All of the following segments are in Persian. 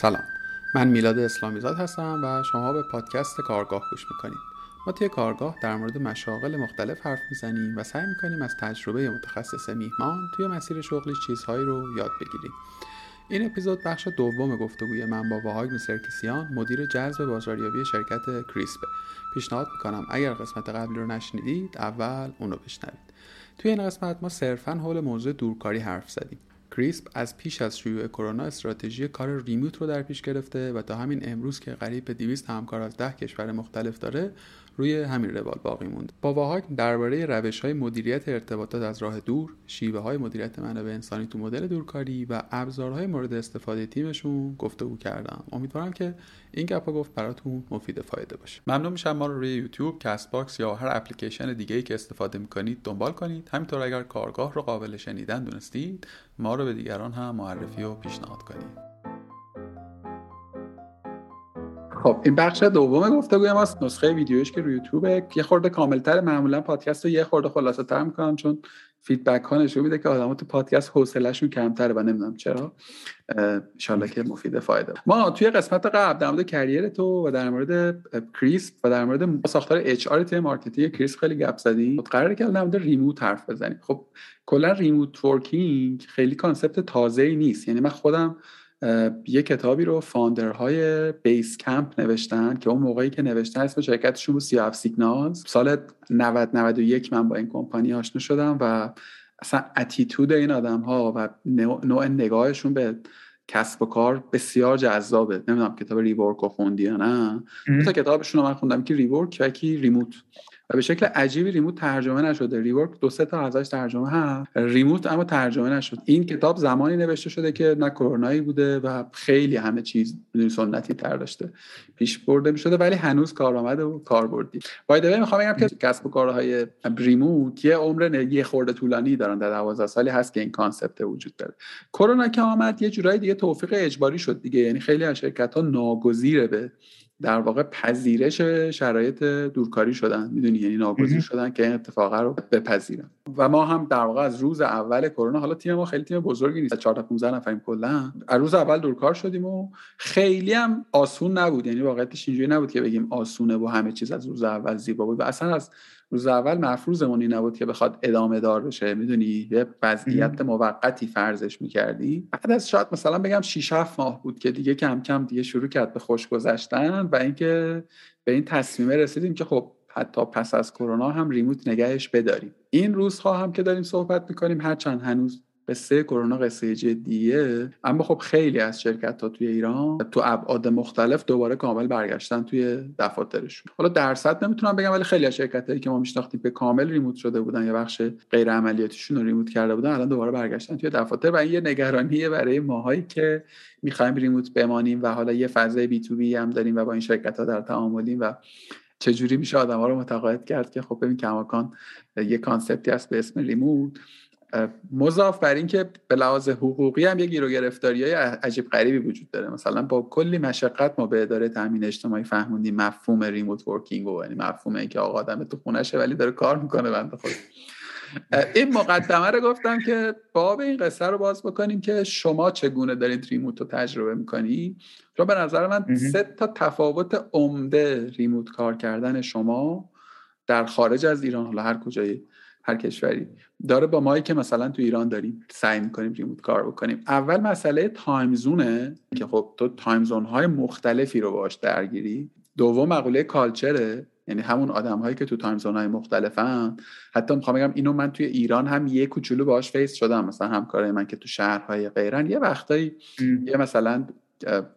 سلام. من میلاد اسلامیزاد هستم و شما به پادکست کارگاه گوش می‌کنید. ما توی کارگاه در مورد مشاغل مختلف حرف می‌زنیم و سعی می‌کنیم از تجربه متخصص میهمان توی مسیر شغلی چیزهایی رو یاد بگیریم. این اپیزود بخش دوم گفتگوی من با واهاگ مسرکیسیان مدیر جذب بازاریابی شرکت کریسپه پیشنهاد می‌کنم اگر قسمت قبلی رو نشنیدید اول اون رو بشنوید. توی این قسمت ما صرفا حول موضوع دورکاری حرف زدیم. Krisp از پیش از شیوع کرونا استراتژی کار remote رو در پیش گرفته و تا همین امروز که قریب به 200 همکار از ده کشور مختلف داره روی همین روال باقی موند. با واهاک درباره روش های مدیریت ارتباطات از راه دور شیوه های مدیریت منابع انسانی تو مدل دورکاری و ابزارهای مورد استفاده تیمشون گفتگو کردم. امیدوارم که این گپ و گفت براتون مفید فایده باشه. ممنون میشم ما رو روی یوتیوب Castbox یا هر اپلیکیشن دیگه ای که استفاده می‌کنید دنبال کنید. همینطور اگر کارگاه رو قابل شنیدن دونستید ما رو به دیگران هم معرفی و پیشنهاد کنید. خب این بخش دوم گفتگوی ماست. نسخه ویدیوش که روی یوتیوب. یه خورده کاملتر معمولا پادکست رو یه خورده خلاصه تر می‌کنم چون feedback ها نشون میده که آدما تو پادکست حوصلهشون کمتره و نمی‌دونم چرا. ان که مفید فایده. ما توی قسمت قبل در مورد career تو و در مورد Krisp و در مورد ساختار HR تی marketing Krisp خیلی گپ زدیم. قراره که در مورد remote حرف بزنیم. خب کلا remote working خیلی concept تازه ای نیست. یعنی من خودم یه کتابی رو founder های Basecamp نوشتن که اون موقعی که نوشتن اسم شرکتشون بود 37signals. سال 90 91 من با این کمپانی آشنا شدم و اصلا attitude این آدم ها و نوع نگاهشون به کسب و کار بسیار جذابه. نمی‌دونم کتاب Rework رو خوندی یا نه دو تا کتابشون رو من خوندم که Rework و یکی Remote و به شکل عجیبی Remote ترجمه نشده. Rework دو سه تا ازش ترجمه هست. Remote اما ترجمه نشد. این کتاب زمانی نوشته شده که نه کرونایی بوده و خیلی همه چیز سنتی تر داشته. پیش برده می شده ولی هنوز کارآمد و کاربردی. بایده می‌خوام بگم که کسب و کارهای remote یه عمر یه خورده طولانی دارن ده 12 سالی هست که این concept وجود داره. کرونا که آمد یه جورایی دیگه توفیق اجباری شد دیگه. یعنی خیلی از شرکت ها ناگزیره به در واقع پذیرش شرایط دورکاری شدن می‌دونی؟ یعنی ناگزیر شدن که این اتفاق رو بپذیرن. و ما هم در واقع از روز اول کرونا حالا تیم ما خیلی تیم بزرگی نیست 14 15 نفریم کلا. از روز اول دورکار شدیم و خیلی هم آسون نبود. یعنی واقعیتش اینجوری نبود که بگیم آسونه و همه چیز از روز اول زیبا بود. و اصلا از روز اول مفروضمون این نبود که بخواد ادامه دار بشه می‌دونی؟ یه وضعیت موقتی فرضش می‌کردی. بعد از شاید مثلا بگم 6 7 ماه بود که دیگه کم کم دیگه شروع کرد به خوش گذشتن و اینکه به این تصمیمه رسیدیم که خب حتی پس از کرونا هم ریموت نگهش بداریم. این روزها هم که داریم صحبت می‌کنیم هرچند هنوز قصه کرونا قصه جدیه. اما خب خیلی از شرکت ها توی ایران تو ابعاد مختلف دوباره کامل برگشتن توی دفاترشون. حالا درصد نمی‌تونم بگم ولی خیلی از شرکت هایی که ما میشناختیم به کامل ریموت شده بودن یا بخش غیر عملیاتیشون رو ریموت کرده بودن الان دوباره برگشتن توی دفاتر و این یه نگرانیه برای ماهایی که می‌خوایم remote بمانیم و حالا یه فضای B2B هم داریم و با این شرکت ها در تعاملیم و چجوری میشه آدم ها رو متقاعد کرد که خب ببین کماکان یه concept ی هست به اسم remote. مضاف بر اینکه به لحاظ حقوقی هم یه گیر و گرفتاری های عجیب غریبی وجود داره. مثلا با کلی مشقت ما به اداره تامین اجتماعی فهموندیم مفهوم remote working و یعنی مفهوم اینکه آقا آدم تو خونشه ولی داره کار می‌کنه بنده خود این مقدمه رو گفتم که باب این قصه رو باز بکنیم که شما چگونه دارید remote رو تجربه می‌کنی. چون به نظر من سه تا تفاوت عمده remote کار کردن شما در خارج از ایران حالا هر کجایی هر کشوری. داره با مایی که مثلا تو ایران داریم سعی می‌کنیم remote کار بکنیم. اول مسئله time zone ه که خب تو time zone های مختلفی رو باش درگیری. دوم مقوله culture ه یعنی همون آدم هایی که تو time zone های مختلفن. حتی می‌خوام بگم اینو من توی ایران هم یه کوچولو باش face شدم. مثلا همکارای من که تو شهرهای غیرن. یه وقتایی یه مثلا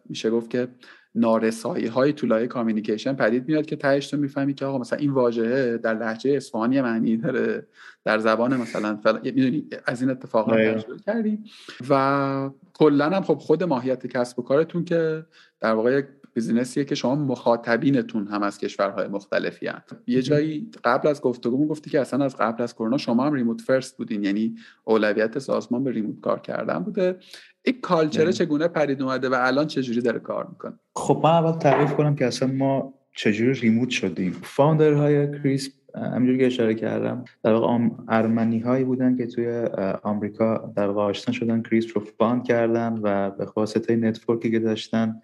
میشه گفت که نارسایی های تو لایه communication پدید میاد که تهش تو می‌فهمی که آقا مثلا این واژه در لهجه اصفهانی معنی داره در زبان مثلا فل... می‌دونی از این اتفاقات تجربه کردیم. و کلا هم خب خود ماهیت کسب و کارتون که در واقع business یه که شما مخاطبینتون هم از کشورهای مختلفی هن. یه جایی قبل از گفتگو گفتی که اصلا از قبل از کرونا شما هم remote first بودین یعنی اولویت سازمان به remote کار کردن بوده. این culture ه چگونه پدید اومده و الان چجوری داره کار می‌کنه؟ خب من اول تعریف کنم که اصلا ما چجوری remote شدیم. founder های Krisp همینجوری که اشاره کردم در واقع ارمنی هایی بودن که توی آمریکا در واقع آشنا شدن Krisp رو found کردن و به واسطه network ی که داشتن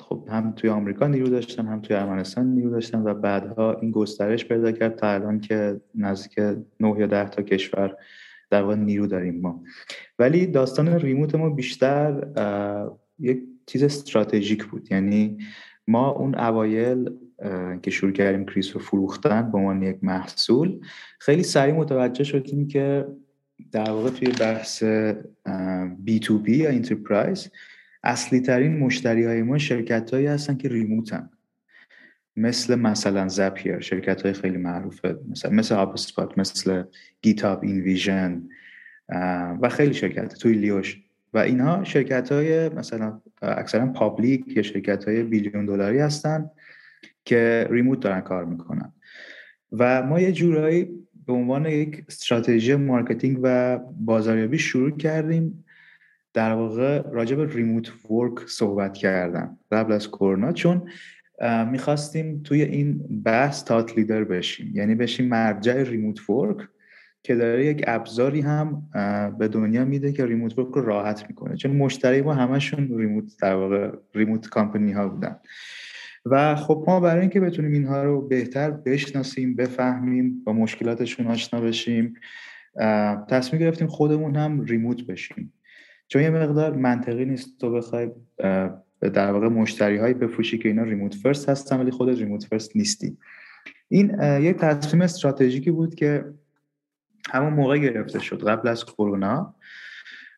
خب هم توی آمریکا نیرو داشتن هم توی ارمنستان نیرو داشتن و بعدها این گسترش پیدا کرد تا الان که نزدیک 9 یا 10 تا کشور در واقع نیرو داریم ما. ولی داستان remote ما بیشتر یک چیز استراتژیک بود. یعنی ما اون اوایل که شروع کردیم Krisp رو فروختن به عنوان یک محصول خیلی سریع متوجه شدیم که در واقع توی بحث B2B یا enterprise اصلی ترین مشتری های ما شرکت هایی هستن که remote ن. مثل مثلا Zapier شرکت های خیلی معروفه مثل مثل هاب مثل GitHub InVision و خیلی شرکت توی لیوش و اینها شرکت های مثلا اکثرا public یا شرکت های billion دلاری هستن که remote دارن کار می‌کنن. و ما یه جورایی به عنوان یک استراتژی marketing و بازاریابی شروع کردیم. در واقع راجع به remote work صحبت کردن قبل از کرونا چون می‌خواستیم توی این بحث تات لیدر بشیم. یعنی بشیم مرجع ریموت ورک که داره یک ابزاری هم به دنیا میده که ریموت ورک رو راحت می‌کنه. چون مشتری ما همشون ریموت در واقع ریموت کامپنی ها بودن. و خب ما برای اینکه بتونیم اینها رو بهتر بشناسیم بفهمیم با مشکلاتشون آشنا بشیم تصمیم گرفتیم خودمون هم ریموت بشیم. چون یه مقدار منطقی نیست تو بخوای در واقع مشتری هایی بفروشی که اینا ریموت فرست هستن ولی خودت ریموت فرست نیستی این یک تصمیم استراتژیکی بود که همون موقع گرفته شد قبل از کرونا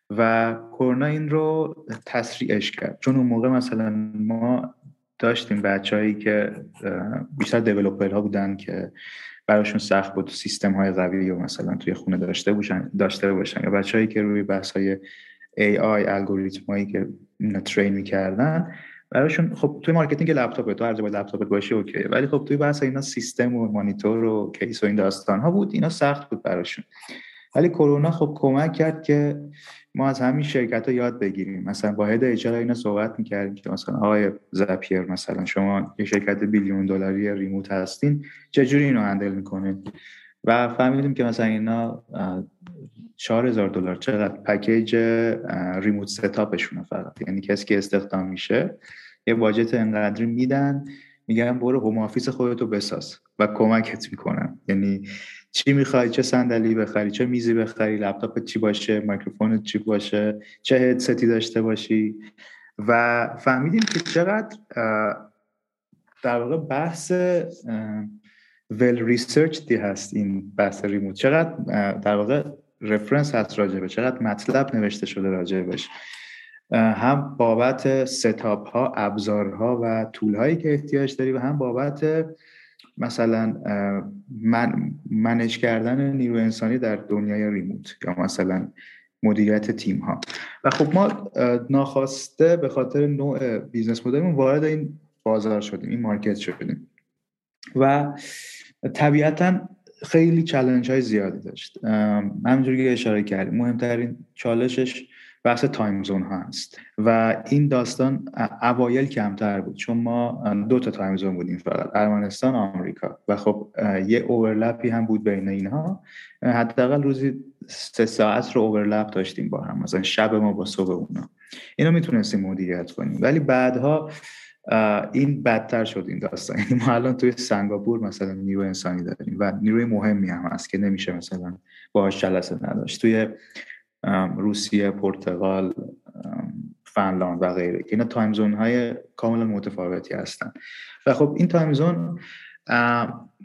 و کرونا این رو تسریعش کرد. چون اون موقع مثلا ما داشتیم بچههایی که بیشتر دیولوپر ها بودن که براشون سخت بود سیستم های قوی و مثلا توی خونه داشته باشن داشته باشن. یا بچههایی که روی بحث های AI الگوریتم هایی که train می‌کردن. براشون خب توی marketing لپتاپ تو هر جا لپتاپت باشه okay. ولی خب توی بحث اینا سیستم و مانیتور و کیس و این داستان ها بود اینا سخت بود براشون ولی کرونا خب کمک کرد که ما از همین شرکت ها یاد بگیریم. مثلا head HR ها اینا صحبت می‌کردیم که مثلا آقای Zapier مثلا شما یه شرکت billion دلاری remote هستین چجوری اینو handle می‌کنین؟ و فهمیدیم که مثلا اینا 4000 دلار چقدر package remote setup شونه فقط. یعنی کسی که استخدام میشه یه واجت انقدری میدن میگن برو home office خودتو بساز و کمکت می‌کنن. یعنی چی می‌خوای چه صندلی بخری چه میزی بخری لپتاپ چی باشه میکروفون چی باشه چه هدستی داشته باشی. و فهمیدیم که چقدر در واقع بحث well-researched هست این بحث remote چقدر در واقع reference هست راجبه چقدر مطلب نوشته شده راجبش هم بابت setup ها ابزارها و tool هایی که احتیاج داری و هم بابت مثلا manage کردن نیرو انسانی در دنیای remote یا مثلا مدیریت تیم ها و خب ما ناخواسته به خاطر نوع business model مون وارد این بازار شدیم این market شدیم. و طبیعتا خیلی challenge های زیادی داشت. همینجوری که اشاره کردیم مهمترین چالشش بحث time zone ها هست. و این داستان اوایل کمتر بود چون ما دو تا time zone بودیم فقط ارمنستان آمریکا. و خب یه overlap ی هم بود بین اینها. حداقل روزی سه ساعت رو overlap داشتیم با هم مثلا شب ما با صبح اونا. اینو می‌تونستیم مدیریت کنیم. ولی بعدها این بدتر شد این داستان. یعنی ما الان توی سنگاپور مثلا نیرو انسانی داریم و نیروی مهمی هم هست که نمیشه مثلا باهاش جلسه نداشت. توی روسیه پرتغال فنلاند و غیره که اینا time zone های کاملا متفاوتی هستن. و خب این time zone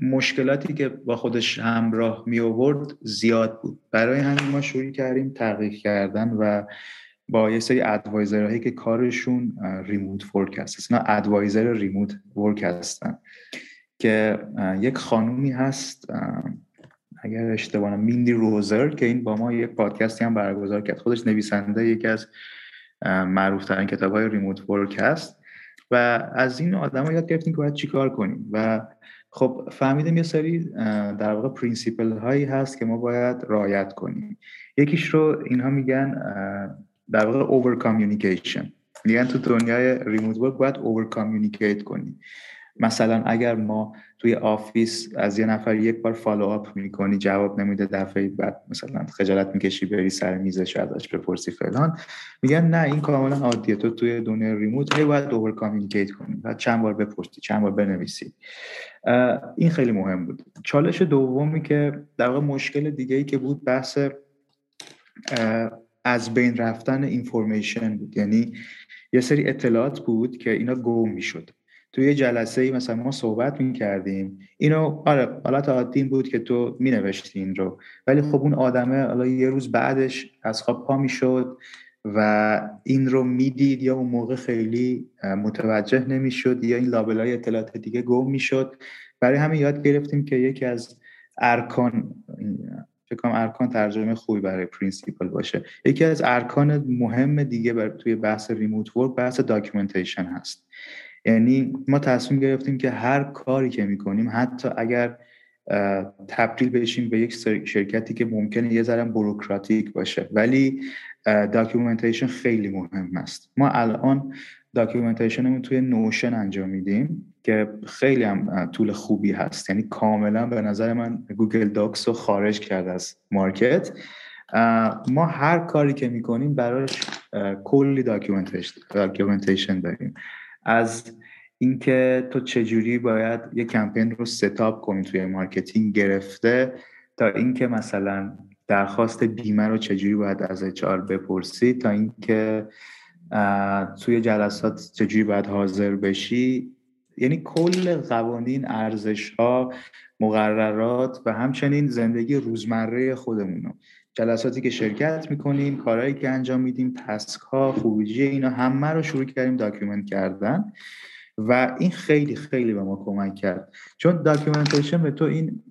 مشکلاتی که با خودش همراه می آورد زیاد بود. برای همین ما شروع کردیم تحقیق کردن و با یه سری advisor هایی که کارشون remote work هست. اینا advisor remote work هستن. که یک خانومی هست اگر اشتباه میندی روزر که این با ما یک پادکستی هم برگزار کرد. خودش نویسنده یکی از معروف ترین کتاب های remote work هست و از این آدم ها یاد گرفتیم که باید چیکار کنیم. و خب فهمیدیم یه سری در واقع principle هایی هست که ما باید رعایت کنیم. یکیش رو اینها میگن در واقع over communication میگن تو دنیای remote work باید over communicate کنی. مثلا اگر ما توی office از یه نفر یک بار follow up می‌کنی جواب نمیده دفعه بعد مثلا خجالت می‌کشی بری سر میزش ازش بپرسی فلان. میگن نه این کاملا عادیه. تو توی دنیای remote هی باید over communicate کنی. بعد چند بار بپرسی چند بار بنویسی. این خیلی مهم بود. چالش دومی که در واقع مشکل دیگه ای که بود بحث از بین رفتن اینفورمیشن بود. یعنی یه سری اطلاعات بود که اینا گم می‌شد. توی یه جلسه ای مثلا ما صحبت می کردیم اینو آره حالت عادی بود که تو می نوشتی این رو. ولی خب اون آدمه حالا یه روز بعدش از خواب پا می شد و این رو می‌دید یا اون موقع خیلی متوجه نمی‌شد یا این لابلای اطلاعات دیگه گم می‌شد. برای همین یاد گرفتیم که یکی از ارکان فکر کنم ارکان ترجمه خوبی برای principle باشه. یکی از ارکان مهم دیگه بر توی بحث remote work بحث documentation هست. یعنی ما تصمیم گرفتیم که هر کاری که می‌کنیم حتی اگر تبدیل بشیم به یک شرکتی که ممکنه یه ذره بروکراتیک باشه. ولی documentation خیلی مهم است. ما الان documentation مون توی Notion انجام میدیم. که خیلی هم tool خوبی هست. یعنی کاملا به نظر من Google Docs رو خارج کرده از market. ما هر کاری که می‌کنیم براش کلی documentation داریم. از اینکه تو چجوری باید یه کمپین رو set up کنی توی marketing گرفته تا اینکه مثلا درخواست بیمه رو چجوری باید از HR بپرسی تا اینکه توی جلسات چجوری باید حاضر بشی. یعنی کل قوانین ارزش ها مقررات و همچنین زندگی روزمره خودمون جلساتی که شرکت می‌کنیم کارهایی که انجام میدیم task ها خروجی اینا همه رو شروع کردیم document کردن و این خیلی خیلی به ما کمک کرد. چون documentation به تو این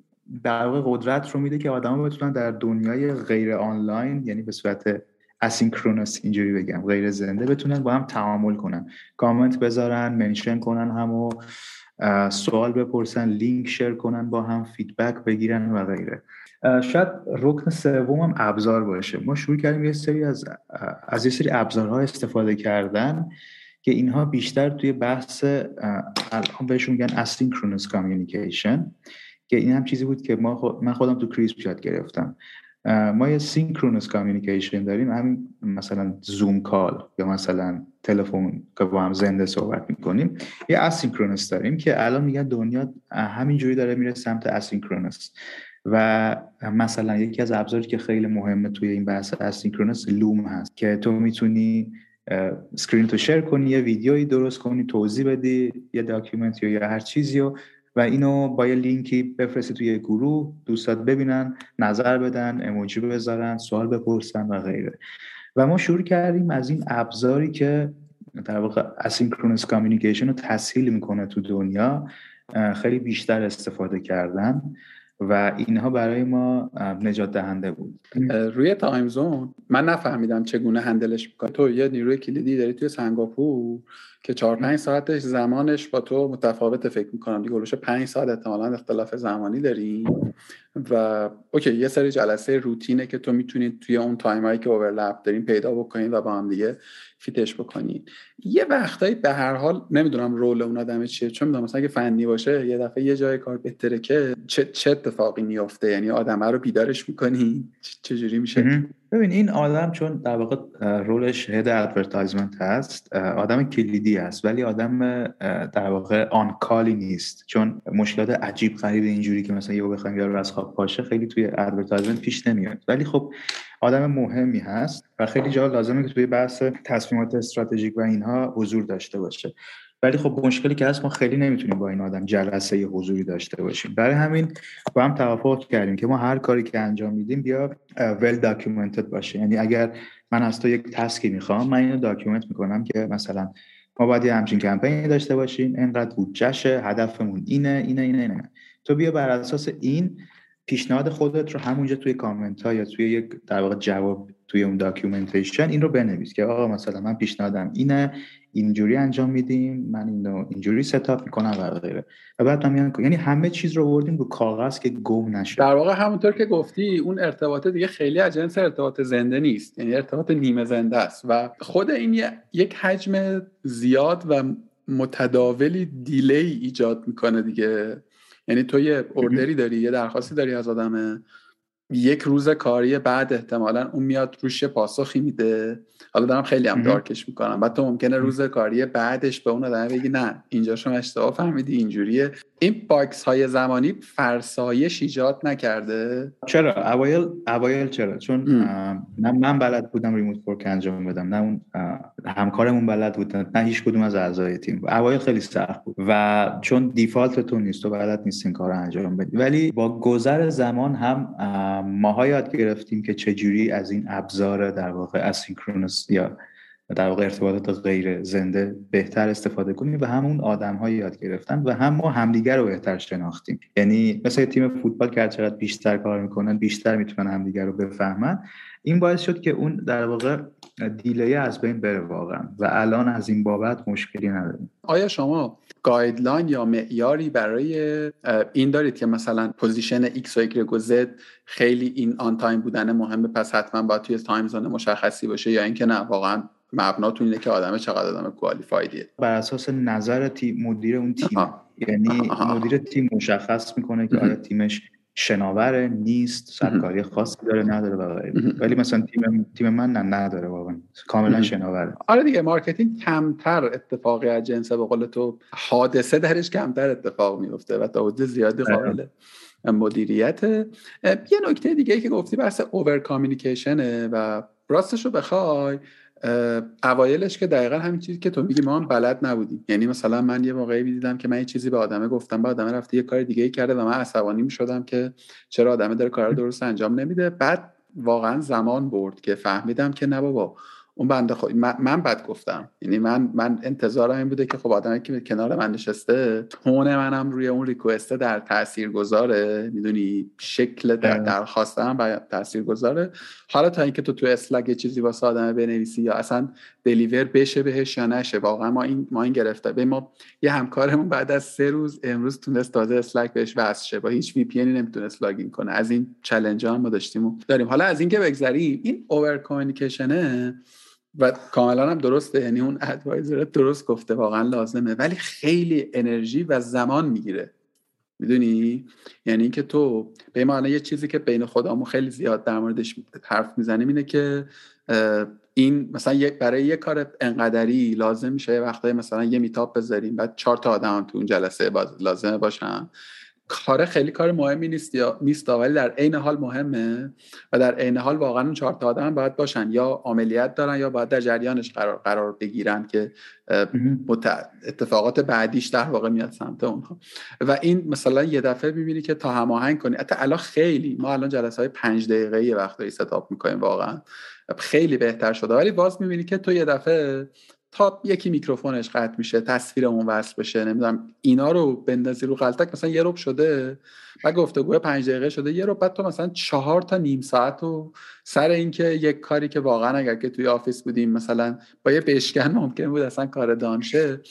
در قدرت رو میده که آدما بتونن در دنیای غیر آنلاین یعنی به صورت asynchronous اینجوری بگم غیر زنده بتونن با هم تعامل کنن. کامنت بذارن mention کنن همو سوال بپرسن لینک share کنن با هم feedback بگیرن و غیره. شاید رکن سوم هم ابزار باشه. ما شروع کردیم یه سری از از یه سری ابزارها استفاده کردن که اینها بیشتر توی بحث الان بهشون میگن asynchronous communication که این هم چیزی بود که ما من خودم تو Krisp یاد گرفتم. ما یه synchronous communication داریم. همین مثلا Zoom call یا مثلا تلفن که با هم زنده صحبت می‌کنیم. یه asynchronous داریم که الان میگن دنیا همینجوری داره میره سمت asynchronous و مثلا یکی از ابزاری که خیلی مهمه توی این بحث asynchronous Loom هست که تو می‌تونی screen تو share کنی یه ویدیویی درست کنی توضیح بدی یه document یا هر چیزی و و اینو با یه لینکی بفرستی توی گروه دوستات ببینن نظر بدن اموجی بذارن سوال بپرسن و غیره. و ما شروع کردیم از این ابزاری که در واقع asynchronous communication رو تسهیل می‌کنه تو دنیا خیلی بیشتر استفاده کردن. و اینها برای ما نجات دهنده بود. روی time zone من نفهمیدم چگونه handle ش می‌کنی تو یه نیروی کلیدی داری توی سنگاپور که چهار پنج ساعتش زمانش با تو متفاوت فکر می‌کنم. دیگه گلوش پنج ساعت احتمالا اختلاف زمانی داری. و okay یه سری جلسه روتینه که تو می‌تونید توی اون time هایی که overlap دارین پیدا بکنید و با هم دیگه fit ش بکنید یه وقتایی به هر حال نمی‌دونم role اون آدم چیه چون می‌دونم مثلا اگه فنی باشه یه دفعه یه جای کار بهتره که چه, چه اتفاقی میفته یعنی آدمه رو بیدارش می‌کنی؟ چجوری میشه؟ ببین این آدم چون در واقع role ش head advertisement هست آدم کلیدی است ولی آدم در واقع on call ی نیست. چون مشکلات عجیب غریب اینجوری که مثلا یه بخوایم یارو از خواب پاشه خیلی توی advertisement پیش نمیاد. ولی خب آدم مهمی هست و خیلی جا لازمه که توی بحث تصمیمات استراتژیک و اینها حضور داشته باشه. ولی خب مشکلی که هست ما خیلی نمی‌تونیم با این آدم جلسه حضوری داشته باشیم. برای همین با هم توافق کردیم که ما هر کاری که انجام میدیم بیا well documented باشه. یعنی اگر من از تو یک task ی می‌خوام من اینو document می‌کنم که مثلا ما باید یه همچین کمپینی داشته باشیم. اینقدر بودجهشه هدفمون اینه اینه اینه اینه. تو بیا بر اساس این پیشنهاد خودت رو همونجا توی کامنت ها یا توی یک در واقع جواب توی اون documentation این رو بنویس که آقا مثلا من پیشنهادم اینه اینجوری انجام میدیم من اینو اینجوری setup می‌کنم و غیره. و بعد من یعنی همه چیز رو آوردیم رو کاغذ که گم نشه در واقع همونطور که گفتی اون ارتباط دیگه خیلی از جنس ارتباط زنده نیست. یعنی ارتباط نیمه زنده است. و خود این یک حجم زیاد و متداولی delay ایجاد می‌کنه دیگه. یعنی تو یه order ی داری یه درخواستی داری از آدمه یک روز کاری بعد احتمالا اون میاد روش پاسخی میده. حالا دارم خیلی هم dark ش می‌کنم. بعد تو ممکنه روز کاری بعدش به اون آدم بگی نه اینجا شما اشتباه فهمیدی اینجوریه. این box های زمانی فرسایش ایجاد نکرده. چرا؟ اوایل اوایل چرا؟ چون نه من بلد بودم remote work انجام بدم نه اون همکارمون بلد بود نه هیچ کدوم از اعضای تیم. اوایل خیلی سخت بود و چون دیفالت تو نیست تو بلد نیست این کار انجام بدی ولی با گذر زمان هم ماها یاد گرفتیم که چجوری از این ابزار در واقع اسینکرونس یا در واقع ارتباطات غیر زنده بهتر استفاده کنیم و همون آدم های یاد گرفتن و هم ما همدیگر رو بهتر شناختیم. یعنی مثل تیم فوتبال که چقدر بیشتر کار می‌کنن بیشتر می‌تونن همدیگر رو بفهمن. این باعث شد که اون در واقع delay از بین بره واقعا. و الان از این بابت مشکلی نداریم. آیا شما guideline یا معیاری برای این دارید که مثلا position X و Y و Z خیلی این on time بودن مهمه پس حتما باید توی time zone مشخصی باشه یا اینکه نه واقعا مبناتون اینه که آدم چقدر آدم qualified یه بر اساس نظر تیم مدیر اون تیم. یعنی مدیر تیم مشخص می‌کنه که آیا تیمش شناور نیست ساعت کاری خاصی داره نداره و ولی مثلا تیم تیم من نه نداره واقعا. کاملا شناوره. آره دیگه marketing کمتر اتفاقی از جنس به قول تو حادثه درش کمتر اتفاق میفته و تا حدود زیادی قابل مدیریت. یه نکته دیگه که گفتی بحث over communication ه و راستش رو بخوای. اوایلش که دقیقا همین چیزی که تو میگی ما هم بلد نبودیم. یعنی مثلا من یه موقعی دیدم که من یه چیزی به آدمه گفتم به آدمه رفته یه کار دیگه ای کرده و من عصبانی می‌شدم که چرا آدمه داره کار درست انجام نمیده. بعد واقعا زمان برد که فهمیدم که نه بابا اون بنده خدا من, بد گفتم. یعنی من من انتظارم این بوده که خب آدمی که کنار من نشسته tone منم روی اون request ه در تاثیر گذاره می‌دونی؟ شکل در درخواستم و تاثیر گذاره حالا تا اینکه تو تو Slack چیزی واسه آدم بنویسی یا اصلا deliver بشه بهش یا نشه واقعا ما این ما این گرفته. به ما یه همکارمون بعد از سه روز امروز تونست تازه Slack بهش وصل شه. با هیچ VPN نمی‌تونست لاگین کنه. از این چالش هم ما داشتیم و داریم. حالا از اینکه بگذریم این اوور کامیکیشنه و کاملا هم درسته. یعنی اون ادوایزر درست گفته واقعا لازمه. ولی خیلی انرژی و زمان می‌گیره. می‌دونی؟ یعنی اینکه تو به معنی یه چیزی که بین خودمون خیلی زیاد در موردش حرف می‌زنیم اینه که این مثلا برای یه کار انقدری لازم میشه یه مثلا یه میتاپ بذاریم بعد چهار تا آدم تو اون جلسه باز لازمه باشن. کار خیلی کار مهمی نیست یا نیست ولی در عین حال مهمه و در عین حال واقعا اون چهار تا آدم باید باشن. یا عملیات دارن یا باید در جریانش قرار قرار بگیرن که اتفاقات بعدیش در واقع میاد سمت اونها. و این مثلا یه دفعه می‌بینی که تا هماهنگ کنی. حتی الان خیلی ما الان جلسه های پنج دقیقه یه وقتایی ستاپ می‌کنیم واقعا. خیلی بهتر شده. ولی باز می‌بینی که تو یه دفعه تا یکی میکروفونش قطع میشه تصویرمون وصل بشه نمی‌دونم اینا رو بندازی رو غلطک مثلا یه روب شده و گفتگو پنج دقیقه شده یه ربع بعد تو مثلا چهار تا نیم ساعت و سر اینکه یک کاری که واقعا اگر که توی office بودیم مثلا با یه بشکن ممکن بود اصلا کار done شه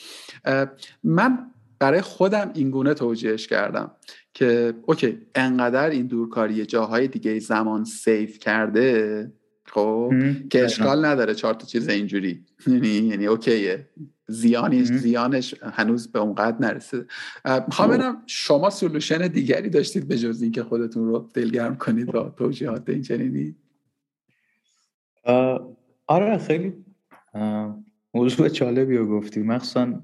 من برای خودم اینگونه توجیهش کردم که okay انقدر این دورکاری جاهای دیگه زمان save کرده خب که اشکال نداره چهار تا چیز اینجوری. یعنی یعنی okay ه. زیانش زیانش هنوز به اونقدر نرسیده می‌خوام ببینم شما solution دیگری داشتید به جز اینکه خودتون رو دلگرم کنید با توجیهات این چنینی؟ آره خیلی موضوع جالبی رو گفتی. مخصوصا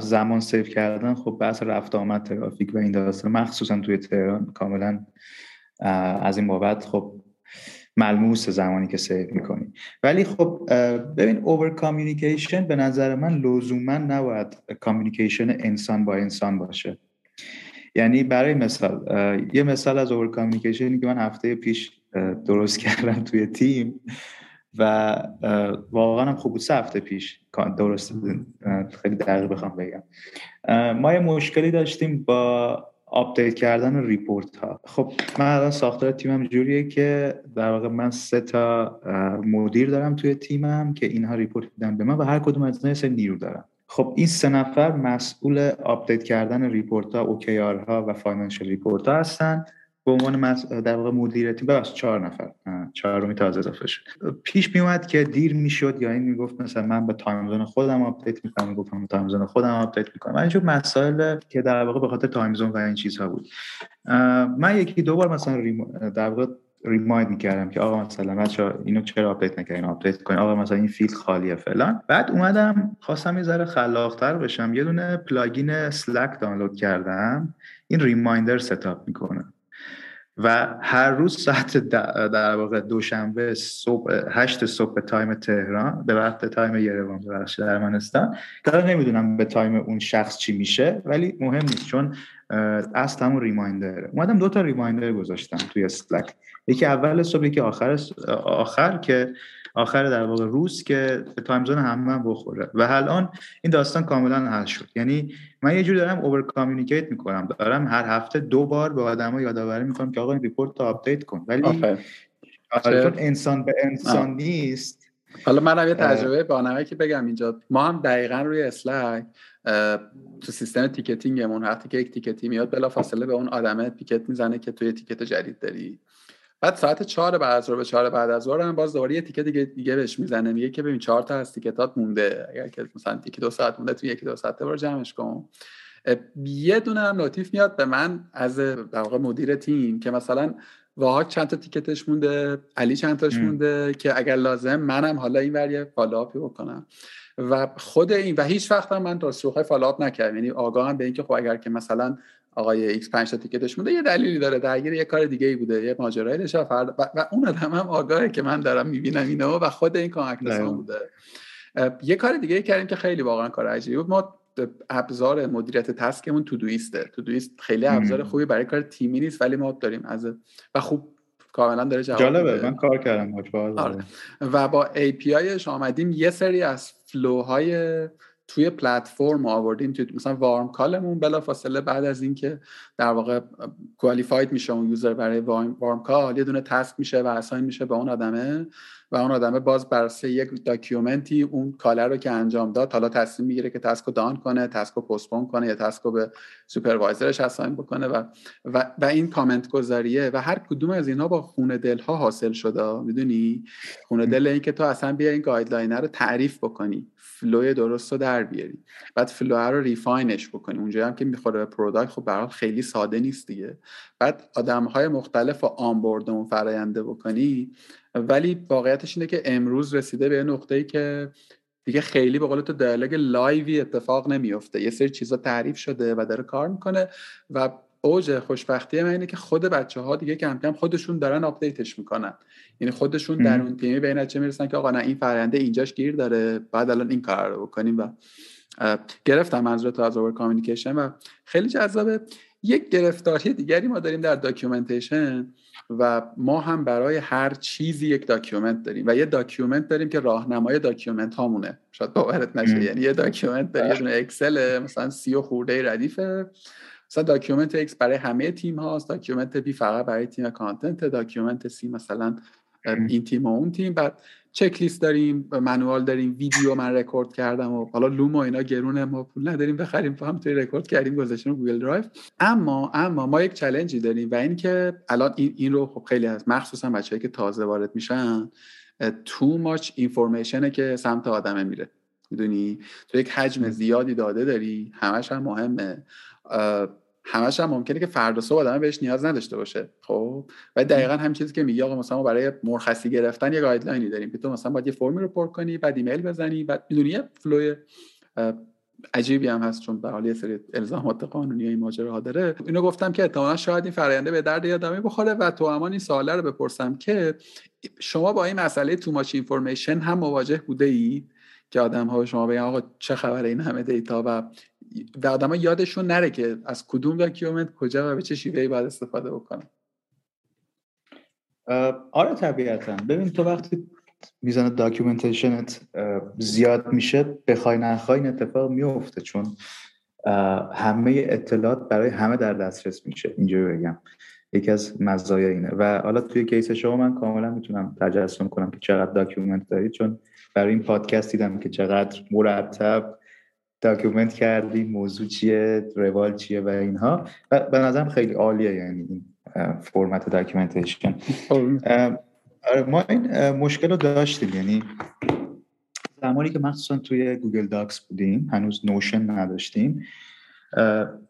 زمان save کردن خب بحث رفت آمد ترافیک و این داستان مخصوصا توی تهران کاملا از این بابت خب ملموس زمانی که save می‌کنی. ولی خب ببین over communication به نظر من لزوما نباید communication انسان با انسان باشه. یعنی برای مثال یه مثال از over communication ی که من هفته پیش درست کردم توی تیم و واقعا هم خوب بود. سه هفته پیش درست خیلی دقیق بخوام بگم. ما یه مشکلی داشتیم با update کردن report ها. خب من الان ساختار تیمم جوریه که در واقع من سه تا مدیر دارم توی تیمم که اینها report میدن به من و هر کدوم از اینا نیرو دارن خب این سه نفر مسئول update کردن report ها OKR ها و financial report ها هستن. به عنوان در واقع مدیر تیم ببخشید چهار نفر. چهارمی تازه اضافه شد. پیش میومد که دیر می‌شد یا این می‌گفت مثلا من به time zone خودم update می‌کنم گفتم time zone خودم آپدیت می‌کنم. اینجور مسائل که در واقع به خاطر time zone و این چیزها بود. من یکی دو بار مثلا در واقع remind می‌کردم که آقا مثلا بچه‌ها اینو چرا update نکردین؟ update کنین. آقا مثلا این field خالیه فلان. بعد اومدم خواستم یه ذره خلاقتر بشم. یه دونه plugin Slack دانلود کردم. این reminder setup می‌کنه. و هر روز ساعت در واقع دوشنبه صبح هشت صبح time تهران به وقت time ایروان ببخشید ارمنستان. که نمی‌دونم به time اون شخص چی میشه ولی مهم نیست چون از همون reminder اومدم دو تا reminder گذاشتم توی Slack یکی اول صبح یکی آخر آخر که آخر در واقع روز که به time zone همه بخوره. و الان این داستان کاملا حل شد. یعنی من یه جوری دارم over communicate می‌کنم. دارم هر هفته دو بار به آدما یادآوری می‌کنم که آقا این report رو update کن. ولی آره چون انسان به انسان نیست. حالا منم یه تجربه با که بگم اینجا. ما هم دقیقا روی Slack تو سیستم ticketing مون وقتی که یک ticket ی میاد بلا فاصله به اون آدمه ticket می‌زنه که توی ticket جدید داری. بعد ساعت چهار بعد از ظهر به چهار بعد از ظهر هم باز دوباره یه ticket دیگه دیگه بهش می‌زنه. میگه که ببین چهار تا از ticket ات مونده. اگر که مثلا ticket دو ساعت مونده تو یکی دو ساعت برو جمعش کن. یه دونه هم notif میاد به من از در واقع مدیر تیم که مثلا واها چند تا ticket ش مونده علی چند تاش مونده که اگر لازم منم حالا این ور یه follow up ی بکنم. و خود این و هیچ وقت هم من راستش follow up نکردم. یعنی آگاهم به اینکه خب اگر که مثلا آقای X 5 تا ticket ش مونده یه دلیلی داره درگیر یه کار دیگه ای بوده یه ماجرایی داشته و, و اون آدم هم آگاهه که من دارم می‌بینم اینو و خود این connect بوده. یه کار دیگه ای کردیم که خیلی واقعا کار عجیبی بود. ما ابزار مدیریت task مون Todoist ه Todoist خیلی ابزار خوبی برای کار تیمی نیست ولی ما داریم از و خوب کاملا داره جواب جالبه من کار کردم آره. و با API ش آمدیم یه سری از flow های توی پلتفرم آوردیم توی مثلا warm call مون بلا فاصله بعد از اینکه در واقع qualified میشه اون user برای warm call یه دونه task میشه و assign میشه به اون آدمه و اون آدمه باز بر یک document ی اون call ه رو که انجام داد حالا تصمیم می‌گیره که task رو done کنه task رو postpone کنه یا task رو به supervisor ش assign بکنه و, و, و این کامنت گذاریه و هر کدوم از اینها با خون دل ها حاصل شده می‌دونی؟ خون دل این که تو اصلا بیا این guideline رو تعریف بکنی. flow درست رو در بیاری بعد flow رو refine ش بکنی. اونجا هم که می‌خوره به product خب برات خیلی ساده نیست دیگه. بعد آدم های مختلف رو onboard اون فراینده بکنی. ولی واقعیتش اینه که امروز رسیده به نقطه ای که دیگه خیلی به قول تو دیالوگ live ی اتفاق نمیفته یه سری چیزا تعریف شده و داره کار می‌کنه و اوج خوشبختی من اینه که خود بچه ها دیگه کم کم خودشون دارن update ش می‌کنن. یعنی خودشون در اون تیمی به نتیجه می‌رسن که آقا نه این فراینده اینجاش گیر داره بعد الان این کار رو بکنیم و گرفتم منظور تو از over communication و خیلی جذابه. یک گرفتاری دیگری ما داریم در documentation و ما هم برای هر چیزی یک document داریم و یه document داریم که راهنمای document هامونه. شاید باورت نشه. یعنی یه document داریم یه اکسل مثلا سی و خورده ردیفه. مثلا document X برای همه تیم هاست document B فقط برای تیم content document C مثلا این تیم و اون تیم. بعد چک لیست داریم manual داریم ویدیو من رکورد کردم و حالا Loom و اینا گرونه ما پول نداریم بخریم هم توی رکورد کردیم گذاشتیم Google Drive. اما اما ما یک challenge ی داریم و این که الان این, این رو خب خیلی از مخصوصا بچه‌ای که تازه وارد میشن too much information ه که سمت آدمه میره. می‌دونی؟ تو یک حجم زیادی داده داری همش هم مهمه. همش هم ممکنه که فردا صبح آدم بهش نیاز نداشته باشه. خب؟ و دقیقا هم چیزی که میگه آقا مثلا برای مرخصی گرفتن یه guideline ی داریم که تو مثلا باید یه فرمی رو پر کنی بعد ایمیل بزنی بعد می‌دونی یه flow عجیبی هم هست چون به حال یه سری الزامات قانونی این ماجراها داره. اینو گفتم که احتمالا شاید این فراینده به درد آدمی بخوره و توامان این سواله رو بپرسم که شما با این مسئله too much information هم مواجه بوده اید که آدم ها شما بگن آقا چه خبره این همه data و و آدم یادشون نره که از کدوم document کجا و به چه شیوهی باید استفاده بکنن آره طبیعتا. ببین تو وقتی میزان documentation ت زیاد میشه بخوای نخوای این اتفاق میفته چون همه اطلاعات برای همه در دسترس میشه. اینجوری بگم. یکی از مزایای اینه. و حالا توی case شما من کاملا می‌تونم تجسم کنم که چقدر document دارید چون برای این پادکست دیدم که چقدر مرتب document کردی موضوع چیه روال چیه و اینها. و به نظرم خیلی عالیه یعنی این فرمت documentation. آره ما این مشکل رو داشتیم. یعنی زمانی که مخصوصا توی Google Docs بودیم هنوز Notion نداشتیم